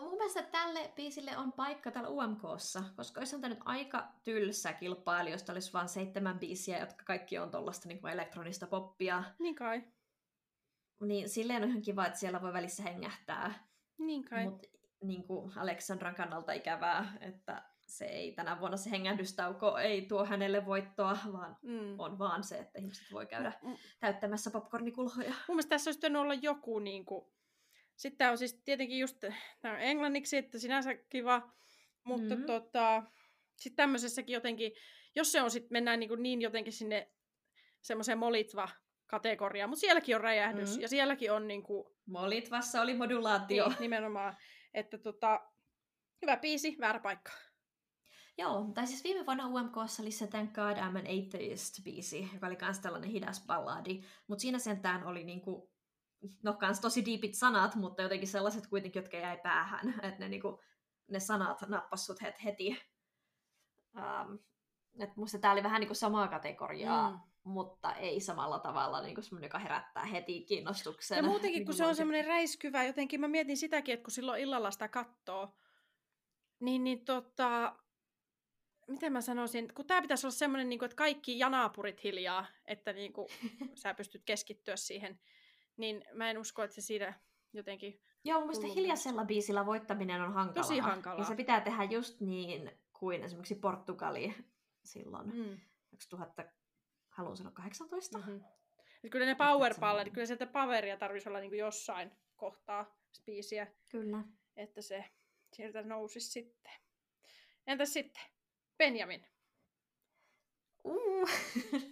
mun mielestä tälle biisille on paikka täällä UMKssa, koska olisi nyt aika tylsä kilpailu, jos olisi vain seitsemän biisiä, jotka kaikki on tuollaista niin elektronista poppia. Niin kai, Niin silleen on ihan kiva, että siellä voi välissä hengähtää. niin kai. Mutta niin kuin Aleksandran kannalta ikävää, että se ei tänä vuonna se hengähdystauko ei tuo hänelle voittoa, vaan mm. on vaan se, että ihmiset voi käydä mm. täyttämässä popcornikulhoja. Mun mielestä tässä olisi olla joku niin kuin... Sitten on siis tietenkin just tämä on englanniksi, että sinänsä kiva, mutta mm. tota, sitten tämmöisessäkin jotenkin, jos se on sitten, mennään niin, kuin niin jotenkin sinne semmoiseen molitva kategoriaan, mutta sielläkin on räjähdys mm. ja sielläkin on niin kuin... Molitvassa oli modulaatio. Niin, nimenomaan, että tota, hyvä piisi, väärä paikka. Joo, tai siis viime vuonna UMKssa se Thank God I'm an Atheist-biisi, joka oli myös tällainen hidas balladi, mutta siinä sentään oli niinku, no kans tosi deepit sanat, mutta jotenkin sellaiset kuitenkin, jotka jäi päähän, että ne, niinku, ne sanat nappassut het heti. Um, et musta tää oli vähän niinku samaa kategoriaa, mm. mutta ei samalla tavalla niinku semmoinen, joka herättää heti kiinnostuksen. Ja muutenkin, kun se on semmoinen räiskyvä, jotenkin mä mietin sitäkin, että kun silloin illalla sitä kattoo, niin, niin tota, miten mä sanoisin, kun tämä pitäisi olla semmoinen, niin kuin, että kaikki janaapurit hiljaa, että niin kuin, sä pystyt keskittyä siihen, niin mä en usko, että se siitä jotenkin... Joo, mun mielestä hiljaisella biisillä voittaminen on hankalaa. Tosi hankalaa. Ja se pitää tehdä just niin kuin esimerkiksi Portugali silloin mm. 2000, haluan sanoa 18. Mm-hmm. Et kyllä ne powerballit, kyllä sieltä poweria tarvitsisi olla niin kuin jossain kohtaa biisiä. Kyllä. Että se sieltä nousisi sitten. Entäs sitten? Benjamin. Uh,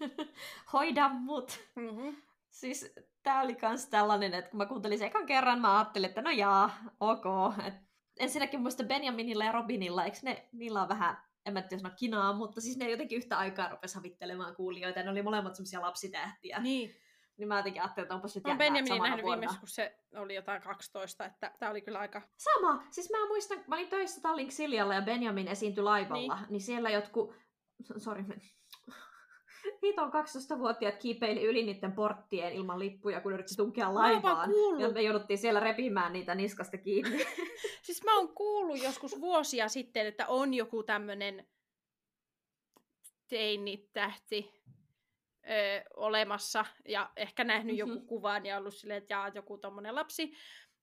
hoida mut. Mm-hmm. Siis tää oli kans tällainen, että kun mä kuuntelin sen ekan kerran, mä ajattelin, että no jaa, ok. Et ensinnäkin muista Benjaminilla ja Robinilla, eikö ne, niillä on vähän, en mä tiedä sanoa kinaa, mutta siis ne jotenkin yhtä aikaa rupesi havittelemaan kuulijoita, ja ne oli molemmat semmoisia lapsitähtiä. Niin. Niin mä jotenkin ajattelin, että onpas nyt Mä Benjaminin nähnyt vuonna. viimeksi, kun se oli jotain 12, että tää oli kyllä aika... Sama! Siis mä muistan, mä olin töissä Tallink Siljalla ja Benjamin esiintyi laivalla, niin, niin siellä jotkut... Sori, Niitä on 12-vuotiaat kiipeili yli niiden porttien ilman lippuja, kun yritti tunkea laivaan. Ja me jouduttiin siellä repimään niitä niskasta kiinni. siis mä oon kuullut joskus vuosia sitten, että on joku tämmönen teinitähti, ö, olemassa ja ehkä nähnyt mm-hmm. joku kuvan ja ollut silleen, että jaa, joku tommonen lapsi.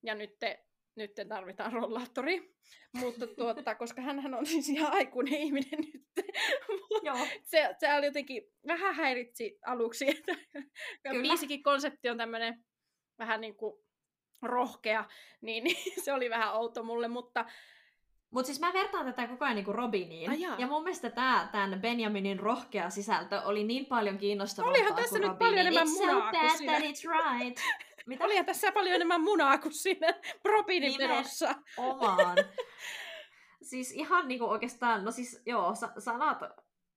Ja nyt, te, nyt te tarvitaan rollaattori. Mutta tuota, koska hän on siis ihan aikuinen ihminen nyt. Joo. se, se oli jotenkin vähän häiritsi aluksi. Että biisikin konsepti on tämmöinen vähän niin kuin rohkea, niin, niin se oli vähän outo mulle, mutta mutta siis mä vertaan tätä koko ajan niinku Robiniin. Ja mun mielestä tää, tämän Benjaminin rohkea sisältö oli niin paljon kiinnostavampaa Olihan tässä nyt Robinin. paljon enemmän it's munaa so kuin that it's right. Mitä? Olihan tässä paljon enemmän munaa kuin siinä Robinin perossa. Omaan. siis ihan niinku oikeastaan, no siis joo, sa- sanat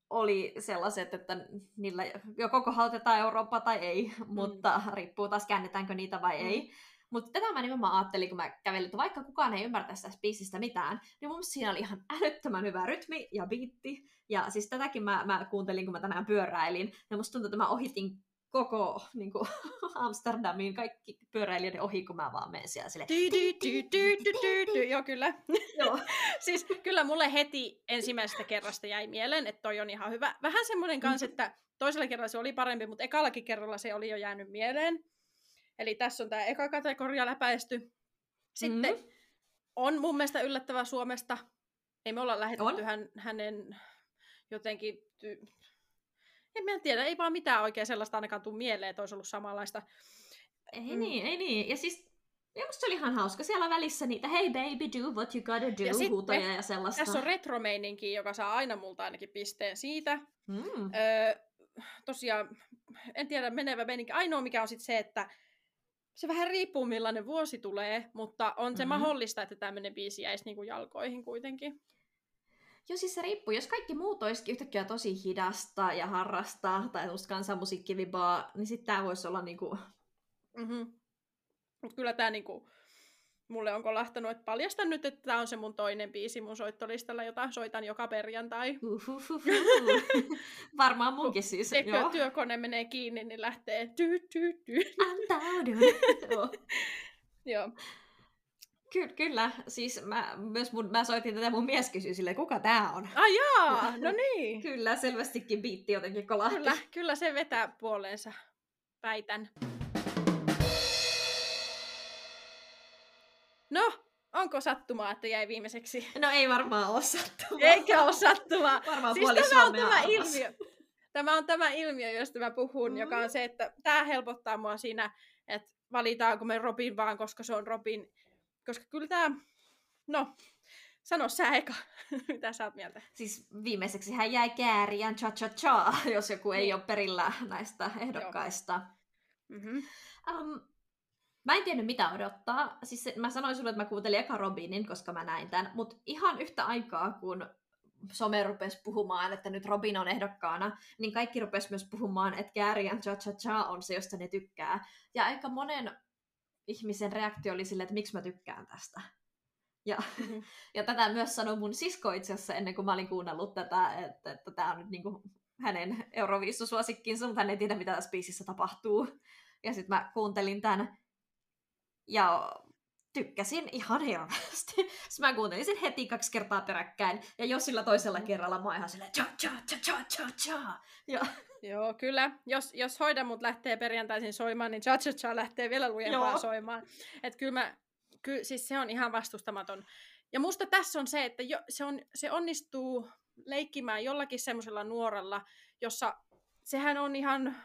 oli sellaiset, että niillä joko kohautetaan Eurooppa tai ei, mm. mutta riippuu taas käännetäänkö niitä vai mm. ei. Mutta tätä mä nimenomaan ajattelin, kun mä kävelin, että vaikka kukaan ei ymmärtä tästä biisistä mitään, niin mun siinä oli ihan älyttömän hyvä rytmi ja biitti. Ja siis tätäkin mä, mä kuuntelin, kun mä tänään pyöräilin. Ja musta tuntuu, että mä ohitin koko niin kuin, Amsterdamin kaikki pyöräilijöiden ohi, kun mä vaan menen siellä sille. Joo, kyllä. Joo. siis kyllä mulle heti ensimmäisestä kerrasta jäi mieleen, että toi on ihan hyvä. Vähän semmoinen kanssa, mm-hmm. että toisella kerralla se oli parempi, mutta ekallakin kerralla se oli jo jäänyt mieleen. Eli tässä on tämä eka kategoria läpäisty. Sitten mm-hmm. on mun mielestä yllättävää Suomesta. Ei me olla lähetetty hän, hänen jotenkin... Ty... En mä tiedä, ei vaan mitään oikein sellaista ainakaan tuu mieleen, että olisi ollut samanlaista. Ei mm. niin, ei niin. Ja siis ja musta se oli ihan hauska. Siellä välissä niitä hey baby, do what you gotta do, ja huutoja ja sellaista. Tässä on retromeininki, joka saa aina multa ainakin pisteen siitä. Mm. Öö, tosiaan, en tiedä menevä meininki. Ainoa mikä on sitten se, että se vähän riippuu millainen vuosi tulee, mutta on se mm-hmm. mahdollista, että tämmöinen biisi jäisi niinku jalkoihin kuitenkin. Joo, siis se riippuu. Jos kaikki muut olisikin yhtäkkiä tosi hidasta ja harrasta tai semmoista kansanmusiikkivibaa, niin sitten tämä voisi olla niinku... Mm-hmm. Mutta kyllä tämä niinku mulle on kolahtanut, että paljastan nyt, että tämä on se mun toinen biisi mun soittolistalla, jota soitan joka perjantai. Varmaan munkin siis. Eikö joo. työkone menee kiinni, niin lähtee ty ty ty. Antaudun. joo. Ky- kyllä, siis mä, myös mun, mä soitin tätä, mun mies kysyi sille, kuka tää on? Ai jaa, no niin. kyllä, selvästikin biitti jotenkin kolahti. Kyllä, kyllä se vetää puoleensa, väitän. Onko sattumaa, että jäi viimeiseksi? No ei varmaan ole sattumaa. Eikä ole sattumaa. Varmaan siis puoli tämä on tämä ilmiö. Tämä on tämä ilmiö, josta mä puhun, Mm. mm. joka on se, että tämä helpottaa mua siinä, että valitaanko me Robin vaan, koska se on Robin. Koska kyllä tämä, no, sano sä eka, mitä sä oot mieltä. Siis viimeiseksi hän jäi kääriän cha cha cha, jos joku ei Niin. ole perillä näistä ehdokkaista. Mm-hmm. Um, mä en tiennyt mitä odottaa. Siis se, mä sanoin sulle, että mä kuuntelin eka Robinin, koska mä näin tämän. Mutta ihan yhtä aikaa, kun some rupesi puhumaan, että nyt Robin on ehdokkaana, niin kaikki rupesi myös puhumaan, että Kääriän Cha Cha Cha on se, josta ne tykkää. Ja aika monen ihmisen reaktio oli silleen, että miksi mä tykkään tästä. Ja, Mhm. ja tätä myös sanoi mun sisko itse asiassa ennen kuin mä olin kuunnellut tätä, että, että tämä on nyt niinku hänen Euroviissusuosikkinsa, mutta hän ei tiedä, mitä tässä biisissä tapahtuu. Ja sitten mä kuuntelin tämän ja tykkäsin ihan hirveästi. Sitten mä kuuntelin sen heti kaksi kertaa peräkkäin. Ja jos sillä toisella kerralla mä ihan silleen cha cha cha cha cha cha. Ja, Joo, kyllä. Jos, jos Hoida mut lähtee perjantaisin soimaan, niin Cha Cha Cha lähtee vielä lujempaa Joo. soimaan. Et kyllä mä, ky, siis se on ihan vastustamaton. Ja musta tässä on se, että jo, se, on, se onnistuu leikkimään jollakin semmoisella nuorella, jossa sehän on ihan,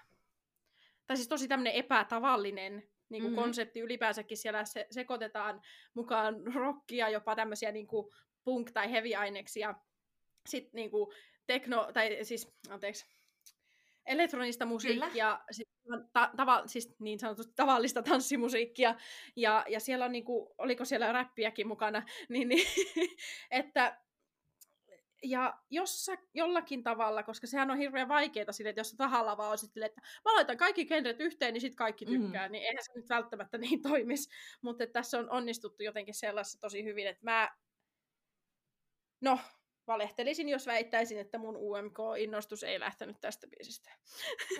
tai siis tosi tämmöinen epätavallinen niin kuin Mhm. mm-hmm. konsepti ylipäänsäkin. Siellä se, sekoitetaan mukaan rockia, jopa tämmöisiä niin kuin punk- tai heavy-aineksia. Sitten niin kuin tekno, tai siis, anteeksi, elektronista musiikkia, sit, ta, tava, siis niin sanotusti tavallista tanssimusiikkia, ja, ja siellä on niinku, oliko siellä räppiäkin mukana, niin, niin että ja jos sä jollakin tavalla, koska sehän on hirveän vaikeaa sille, että jos sä tahalla vaan olisit silleen, että mä laitan kaikki genret yhteen, niin sit kaikki Mm. tykkää, mm. niin eihän se nyt välttämättä niin toimisi. Mutta tässä on onnistuttu jotenkin sellaisessa tosi hyvin, että mä, no, valehtelisin, jos väittäisin, että mun UMK-innostus ei lähtenyt tästä biisistä.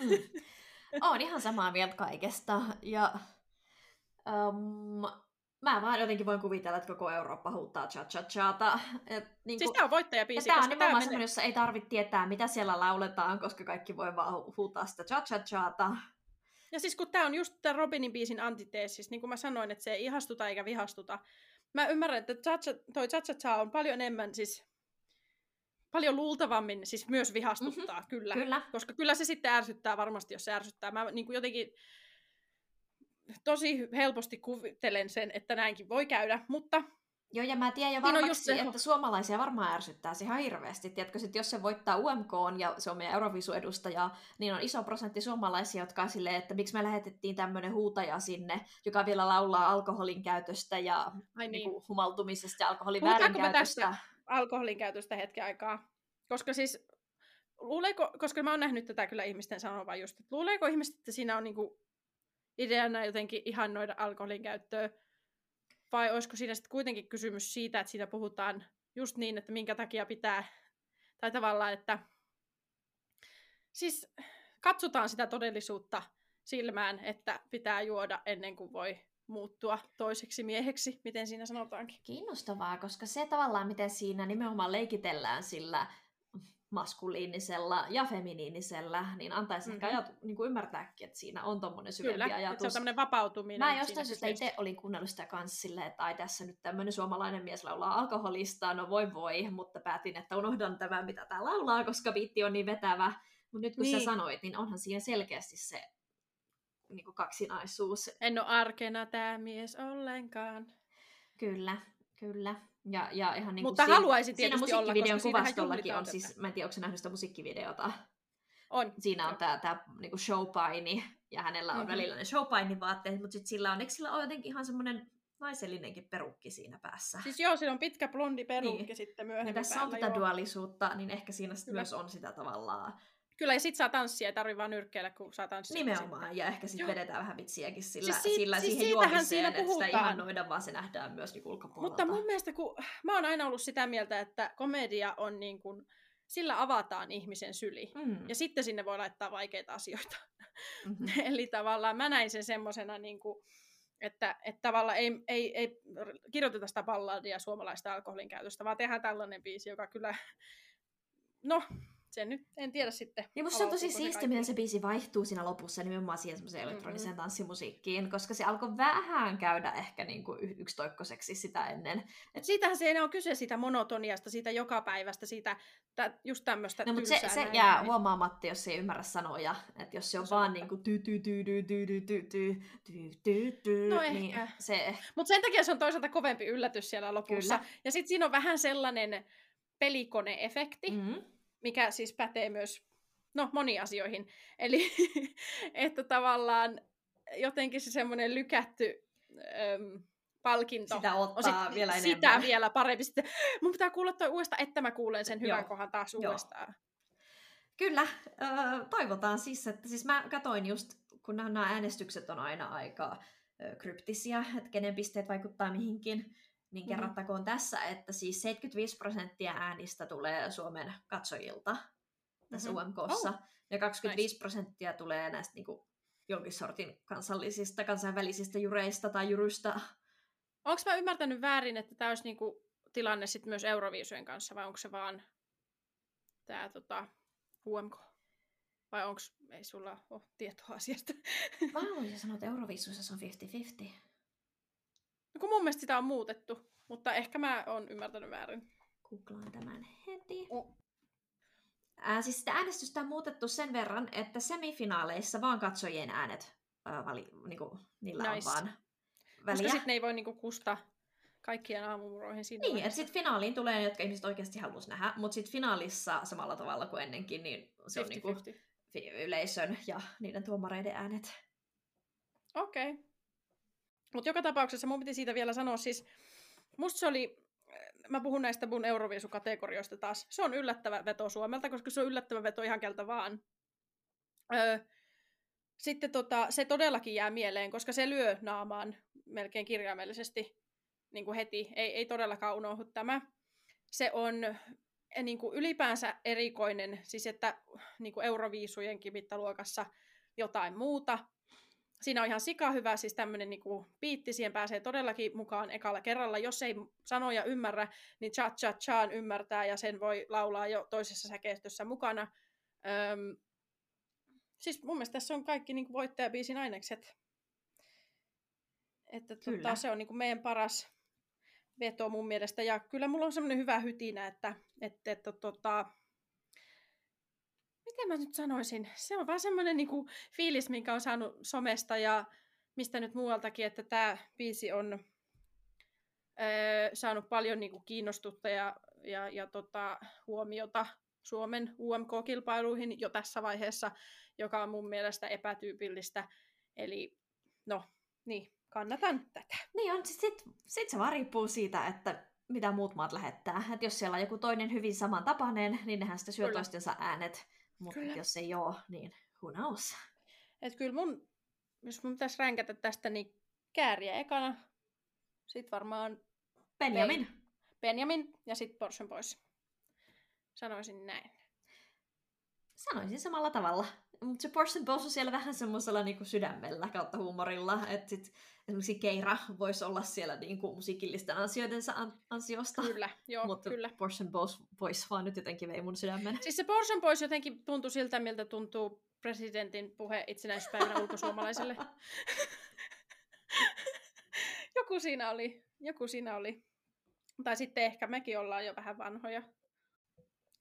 mm. Oon ihan samaa mieltä kaikesta. Ja um, mä vaan jotenkin voin kuvitella, että koko Eurooppa huutaa cha cha chata. Niin Siis kun- tämä on voittajabiisi, Ja tämä on nimenomaan tää semmoinen, menee... jossa ei tarvitse tietää, mitä siellä lauletaan, koska kaikki voi vaan hu- huutaa sitä cha cha chata. Ja siis kun tämä on just tämän Robinin biisin antiteesis, niin kuin mä sanoin, että se ei ihastuta eikä vihastuta. Mä ymmärrän, että Cha-cha, toi cha cha on paljon enemmän siis paljon luultavammin siis myös vihastuttaa, mm-hmm. kyllä. Kyllä. Koska kyllä se sitten ärsyttää varmasti, jos se ärsyttää. Mä niin kuin jotenkin tosi helposti kuvittelen sen, että näinkin voi käydä, mutta Joo, ja mä tiedän jo Niin on varmaksi, just se- että suomalaisia varmaan ärsyttää se ihan hirveästi. Tiedätkö, sit jos se voittaa UMK ja se on meidän Eurovisu-edustaja, niin on iso prosentti suomalaisia, jotka on silleen, että miksi me lähetettiin tämmöinen huutaja sinne, joka vielä laulaa alkoholin käytöstä ja ai niin, niin kuin, humaltumisesta ja alkoholin Puhutaanko me väärinkäytöstä. alkoholin käytöstä hetken aikaa. Koska siis, luuleeko, koska mä oon nähnyt tätä kyllä ihmisten sanovan just, että luuleeko ihmiset, että siinä on niinku ideana jotenkin ihannoida alkoholin käyttöä, vai olisiko siinä sitten kuitenkin kysymys siitä, että siinä puhutaan just niin, että minkä takia pitää, tai tavallaan, että siis katsotaan sitä todellisuutta silmään, että pitää juoda ennen kuin voi muuttua toiseksi mieheksi, miten siinä sanotaankin. Kiinnostavaa, koska se tavallaan, miten siinä nimenomaan leikitellään sillä maskuliinisella ja feminiinisellä, niin antaisi mm-hmm. ehkä ajatu, niin kuin ymmärtääkin, että siinä on tommonen syvempi Kyllä, että se ajatus. on tämmöinen vapautuminen. Mä jostain syystä itse olin kuunnellut sitä kanssa silleen, että ai tässä nyt tämmöinen suomalainen mies laulaa alkoholista, no voi voi, mutta päätin, että unohdan tämän, mitä tää laulaa, koska biitti on niin vetävä. Mutta nyt kun niin. Sä sanoit, niin onhan siinä selkeästi se niin kuin kaksinaisuus. En ole arkena tämä mies ollenkaan. Kyllä, kyllä. Ja, ja ihan niin Mutta siinä tietysti olla, musiikkivideon siinähän kuvastollakin on, siis, mä en tiedä, onko nähnyt sitä musiikkivideota, On. siinä on tämä tää, niinku showpaini, ja hänellä on Mhm. mm-hmm. välillä ne showpainivaatteet, mutta sitten sillä on, eikö sillä ole jotenkin ihan semmoinen naisellinenkin perukki siinä päässä? Siis joo, siinä on pitkä blondi perukki Niin. sitten ja myöhemmin tässä on päällä, tätä joo. duaalisuutta, niin ehkä siinä Kyllä. myös on sitä tavallaan Kyllä, ja sit saa tanssia, ei tarvi vaan nyrkkeillä, kun saa tanssia. nimenomaan, ja ehkä sitten vedetään vähän vitsiäkin sillä, Siis siitä- sillä siis siihen juomiseen, siinä että sitä puhutaan. ihannoida, vaan se nähdään myös niin ulkopuolelta. Mutta mun mielestä, kun mä oon aina ollut sitä mieltä, että komedia on niin kuin, sillä avataan ihmisen syli. Mm. Ja sitten sinne voi laittaa vaikeita asioita. Mm-hmm. Eli tavallaan mä näin sen semmosena, niin kuin, että, että tavallaan ei, ei, ei kirjoiteta sitä balladia suomalaista alkoholin käytöstä, vaan tehdään tällainen biisi, joka kyllä, no, se nyt, en tiedä sitten. Ja musta se on tosi siistiä, miten se biisi vaihtuu siinä lopussa nimenomaan siihen semmoiseen Mm-hmm. elektroniseen tanssimusiikkiin, koska se alkoi vähän käydä ehkä niinku y- yksitoikkoiseksi sitä ennen. Et siitähän se ei ole kyse siitä monotoniasta, siitä jokapäivästä, siitä tä, just tämmöistä No, mutta se, se näin jää näin. huomaamatta, jos ei ymmärrä sanoja. Että jos se on Se on vaan niinku ty ty ty ty ty ty ty ty ty ty No niin ehkä. se Mutta sen takia se on toisaalta kovempi yllätys siellä lopussa. Kyllä. Ja sitten siinä on vähän sellainen pelikone-efekti, mm. Mikä siis pätee myös no, moniin asioihin. Eli että tavallaan jotenkin se semmoinen lykätty äm, palkinto Sitä on ottaa sit, vielä sitä enemmän. vielä parempi. Sitten, mun pitää kuulla toi uudestaan, että mä kuulen sen hyvän Joo. kohan taas Joo. uudestaan. Kyllä, toivotaan siis, että siis mä katoin just, kun nämä äänestykset on aina aika kryptisiä, että kenen pisteet vaikuttaa mihinkin, niin kerrattakoon tässä, että siis 75 prosenttia äänistä tulee Suomen katsojilta tässä Mhm. UMKssa, Oh, ja 25 prosenttia tulee näistä niinku, jonkin sortin kansallisista, kansainvälisistä jureista tai jurusta. Onko mä ymmärtänyt väärin, että tämä olisi niinku tilanne sit myös Euroviisujen kanssa, vai onko se vaan tämä tota, UMK? Vai onko, ei sulla ole tietoa asiasta? Mä haluaisin sanoa, että Euroviisuissa se on 50-50. No, kun mun mielestä sitä on muutettu, mutta ehkä mä oon ymmärtänyt väärin. Googlaan tämän heti. Oh. Ää, siis sitä äänestystä on muutettu sen verran, että semifinaaleissa vaan katsojien äänet, ää, vali, niinku, niillä Nice. on vaan Koska väliä. sitten ne ei voi niinku kusta kaikkien aamumuroihin siinä Niin, että sitten finaaliin tulee ne, jotka ihmiset oikeasti haluaisi nähdä, mutta sitten finaalissa samalla tavalla kuin ennenkin, niin se on niinku 50-50. fi- yleisön ja niiden tuomareiden äänet. Okei. Okay. Mutta joka tapauksessa mun piti siitä vielä sanoa, siis musta se oli, mä puhun näistä mun Euroviisukategorioista taas, se on yllättävä veto Suomelta, koska se on yllättävä veto ihan keltä vaan. Öö, sitten tota, se todellakin jää mieleen, koska se lyö naamaan melkein kirjaimellisesti niin kuin heti. Ei, ei todellakaan unohdu tämä. Se on eh, niin kuin ylipäänsä erikoinen, siis että niin kuin Euroviisujenkin mittaluokassa jotain muuta. Siinä on ihan sika hyvä, siis tämmöinen niinku biitti, siihen pääsee todellakin mukaan ekalla kerralla. Jos ei sanoja ymmärrä, niin cha cha chaan ymmärtää ja sen voi laulaa jo toisessa säkeistössä mukana. Öm, siis mun mielestä tässä on kaikki niinku voittajabiisin ainekset. Että Kyllä. tota, se on niinku meidän paras veto mun mielestä. Ja kyllä mulla on semmoinen hyvä hytinä, että, että, että tota, miten mä nyt sanoisin, se on vaan semmoinen niinku fiilis, minkä on saanut somesta ja mistä nyt muualtakin, että tämä biisi on öö, saanut paljon niinku kiinnostusta ja, ja, ja tota, huomiota Suomen UMK-kilpailuihin jo tässä vaiheessa, joka on mun mielestä epätyypillistä. Eli no, niin, kannatan tätä. Niin on, sit, sit, sit se vaan riippuu siitä, että mitä muut maat lähettää. Et jos siellä on joku toinen hyvin samantapainen, niin nehän sitten syö toistensa äänet. Mutta Kyllä. jos ei ole, niin who knows. Et kyllä mun, jos mun pitäisi ränkätä tästä, niin kääriä ekana, sitten varmaan Benjamin. Benjamin ja sitten Porschen pois. Sanoisin näin. Sanoisin samalla tavalla. Mutta se Portion Boss on siellä vähän semmoisella niinku sydämellä kautta huumorilla. Että sit esimerkiksi Keira voisi olla siellä niinku musiikillisten ansioidensa an- ansiosta. Kyllä, joo, Mutta kyllä. Portion Boss voisi vaan nyt jotenkin vei mun sydämen. Siis se Porschen pois jotenkin tuntui siltä, miltä tuntuu presidentin puhe itsenäisyyspäivänä ulkosuomalaiselle. joku siinä oli, joku siinä oli. Tai sitten ehkä mekin ollaan jo vähän vanhoja.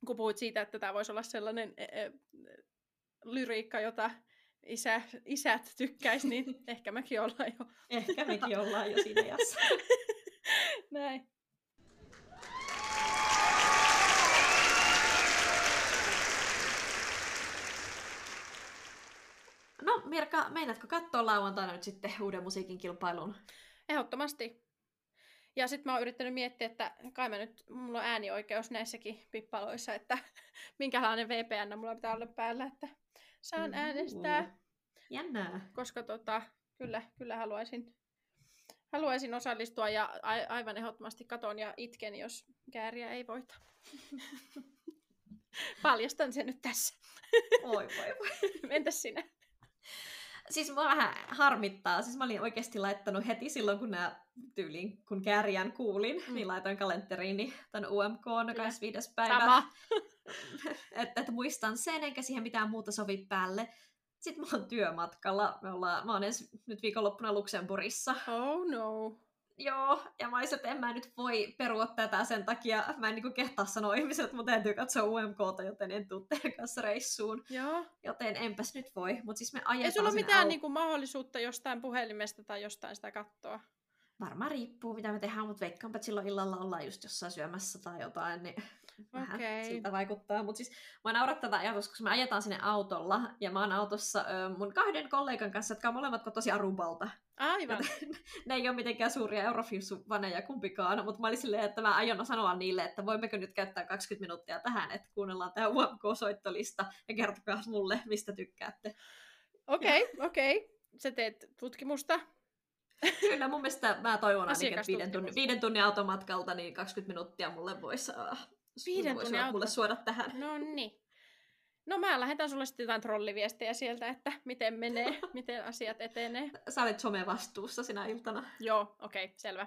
Kun puhuit siitä, että tämä voisi olla sellainen e, e, lyriikka, jota isä, isät tykkäis, niin ehkä mekin ollaan jo Ehkä mekin ollaan jo siinä jassa. näin. No Mirka, meinaatko katsoa lauantaina nyt sitten uuden musiikin kilpailun? Ehdottomasti. Ja sitten mä oon yrittänyt miettiä, että kai mä nyt, mulla on äänioikeus näissäkin pippaloissa, että minkälainen VPN mulla pitää olla päällä, että saan Uhu. äänestää, Jännää. koska tota, kyllä, kyllä haluaisin, haluaisin osallistua ja a- aivan ehdottomasti katon ja itken, jos kääriä ei voita. Paljastan sen nyt tässä. Oi voi voi. Entäs sinä? Siis mua vähän harmittaa. Siis mä olin oikeasti laittanut heti silloin, kun nämä tyyliin, kun kääriän kuulin, Mm. niin laitoin kalenteriini tämän UMK Kyllä. 25. päivä. Sama. että, että muistan sen, enkä siihen mitään muuta sovi päälle. Sitten mä oon työmatkalla. Me ollaan, mä oon ensi, nyt viikonloppuna Luxemburgissa. Oh no. Joo, ja mä olisin, että en mä nyt voi perua tätä sen takia, mä en niin kehtaa sanoa ihmisille, että mun täytyy katsoa UMKta, joten en tuu teidän kanssa reissuun. Joo. Joten enpäs nyt voi, mutta siis me ajetaan Ei sulla ole mitään au- niinku mahdollisuutta jostain puhelimesta tai jostain sitä katsoa. Varmaan riippuu, mitä me tehdään, mutta veikkaanpa, että silloin illalla ollaan just jossain syömässä tai jotain, niin vähän Okei. siltä vaikuttaa. Mutta siis mä naurattaa tätä ajatus, koska me ajetaan sinne autolla, ja mä oon autossa ö, mun kahden kollegan kanssa, jotka on molemmat tosi Arubalta. Aivan. ne ei ole mitenkään suuria Eurofissu-vaneja kumpikaan, mutta mä olin silleen, että mä aion sanoa niille, että voimmeko nyt käyttää 20 minuuttia tähän, että kuunnellaan tämä UMK-soittolista ja kertokaa mulle, mistä tykkäätte. Okei, okei. Sä teet tutkimusta. Kyllä mun mielestä mä toivon ainakin, että viiden tunnin, viiden tunnin automatkalta niin 20 minuuttia mulle voisi uh, Viiden tunnin mulle auto- suoda tähän. No niin. No mä lähetän sulle sitten jotain trolliviestejä sieltä, että miten menee, miten asiat etenee. Sä olet somevastuussa sinä iltana. Joo, okei, okay, selvä.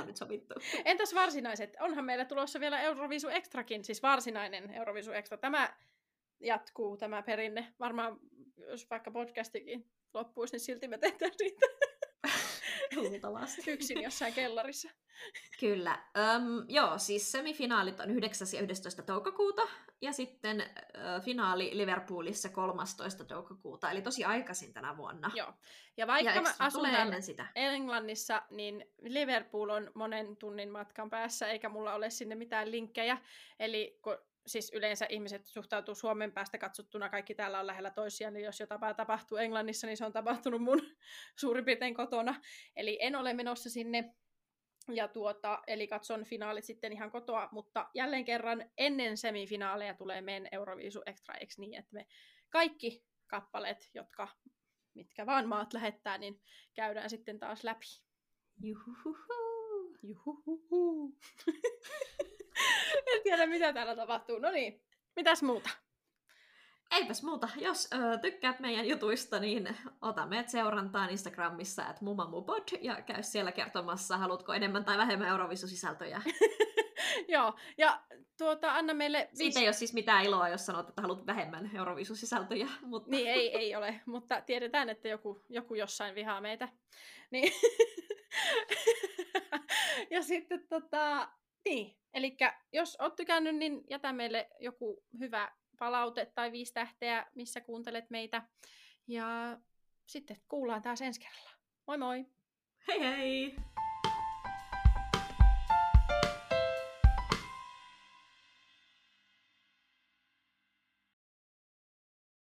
On nyt sovittu. Entäs varsinaiset? Onhan meillä tulossa vielä Eurovisu Extrakin, siis varsinainen Eurovisu Extra. Tämä jatkuu, tämä perinne. Varmaan, jos vaikka podcastikin loppuisi, niin silti me tehdään niitä Luultavasti. yksin jossain kellarissa. Kyllä. Öm, joo, siis semifinaalit on 9. ja 11. toukokuuta, ja sitten ö, finaali Liverpoolissa 13. toukokuuta, eli tosi aikaisin tänä vuonna. Joo. Ja vaikka ja mä asun ennen sitä. Englannissa, niin Liverpool on monen tunnin matkan päässä, eikä mulla ole sinne mitään linkkejä. Eli kun, siis yleensä ihmiset suhtautuu Suomen päästä katsottuna, kaikki täällä on lähellä toisiaan, niin jos jotain tapahtuu Englannissa, niin se on tapahtunut mun suurin piirtein kotona. Eli en ole menossa sinne, ja tuota, eli katson finaalit sitten ihan kotoa, mutta jälleen kerran ennen semifinaaleja tulee meidän Euroviisu Extra, eikö niin, että me kaikki kappaleet, jotka mitkä vaan maat lähettää, niin käydään sitten taas läpi. Juhuhuhu. Juhuhuhu. en tiedä, mitä täällä tapahtuu. No niin, mitäs muuta? Eipäs muuta. Jos ö, tykkäät meidän jutuista, niin ota meidät seurantaan Instagramissa, että mumamupod, ja käy siellä kertomassa, haluatko enemmän tai vähemmän Eurovisu-sisältöjä. Joo, ja tuota, anna meille... Siitä ei ole siis mitään iloa, jos sanot, että haluat vähemmän Eurovisu-sisältöjä, mutta Niin, ei, ei ole, mutta tiedetään, että joku, joku jossain vihaa meitä. Niin. ja sitten tota, niin, eli jos oot tykännyt, niin jätä meille joku hyvä palaute tai viisi tähteä, missä kuuntelet meitä. Ja sitten kuullaan taas ensi kerralla. Moi moi! hei hei!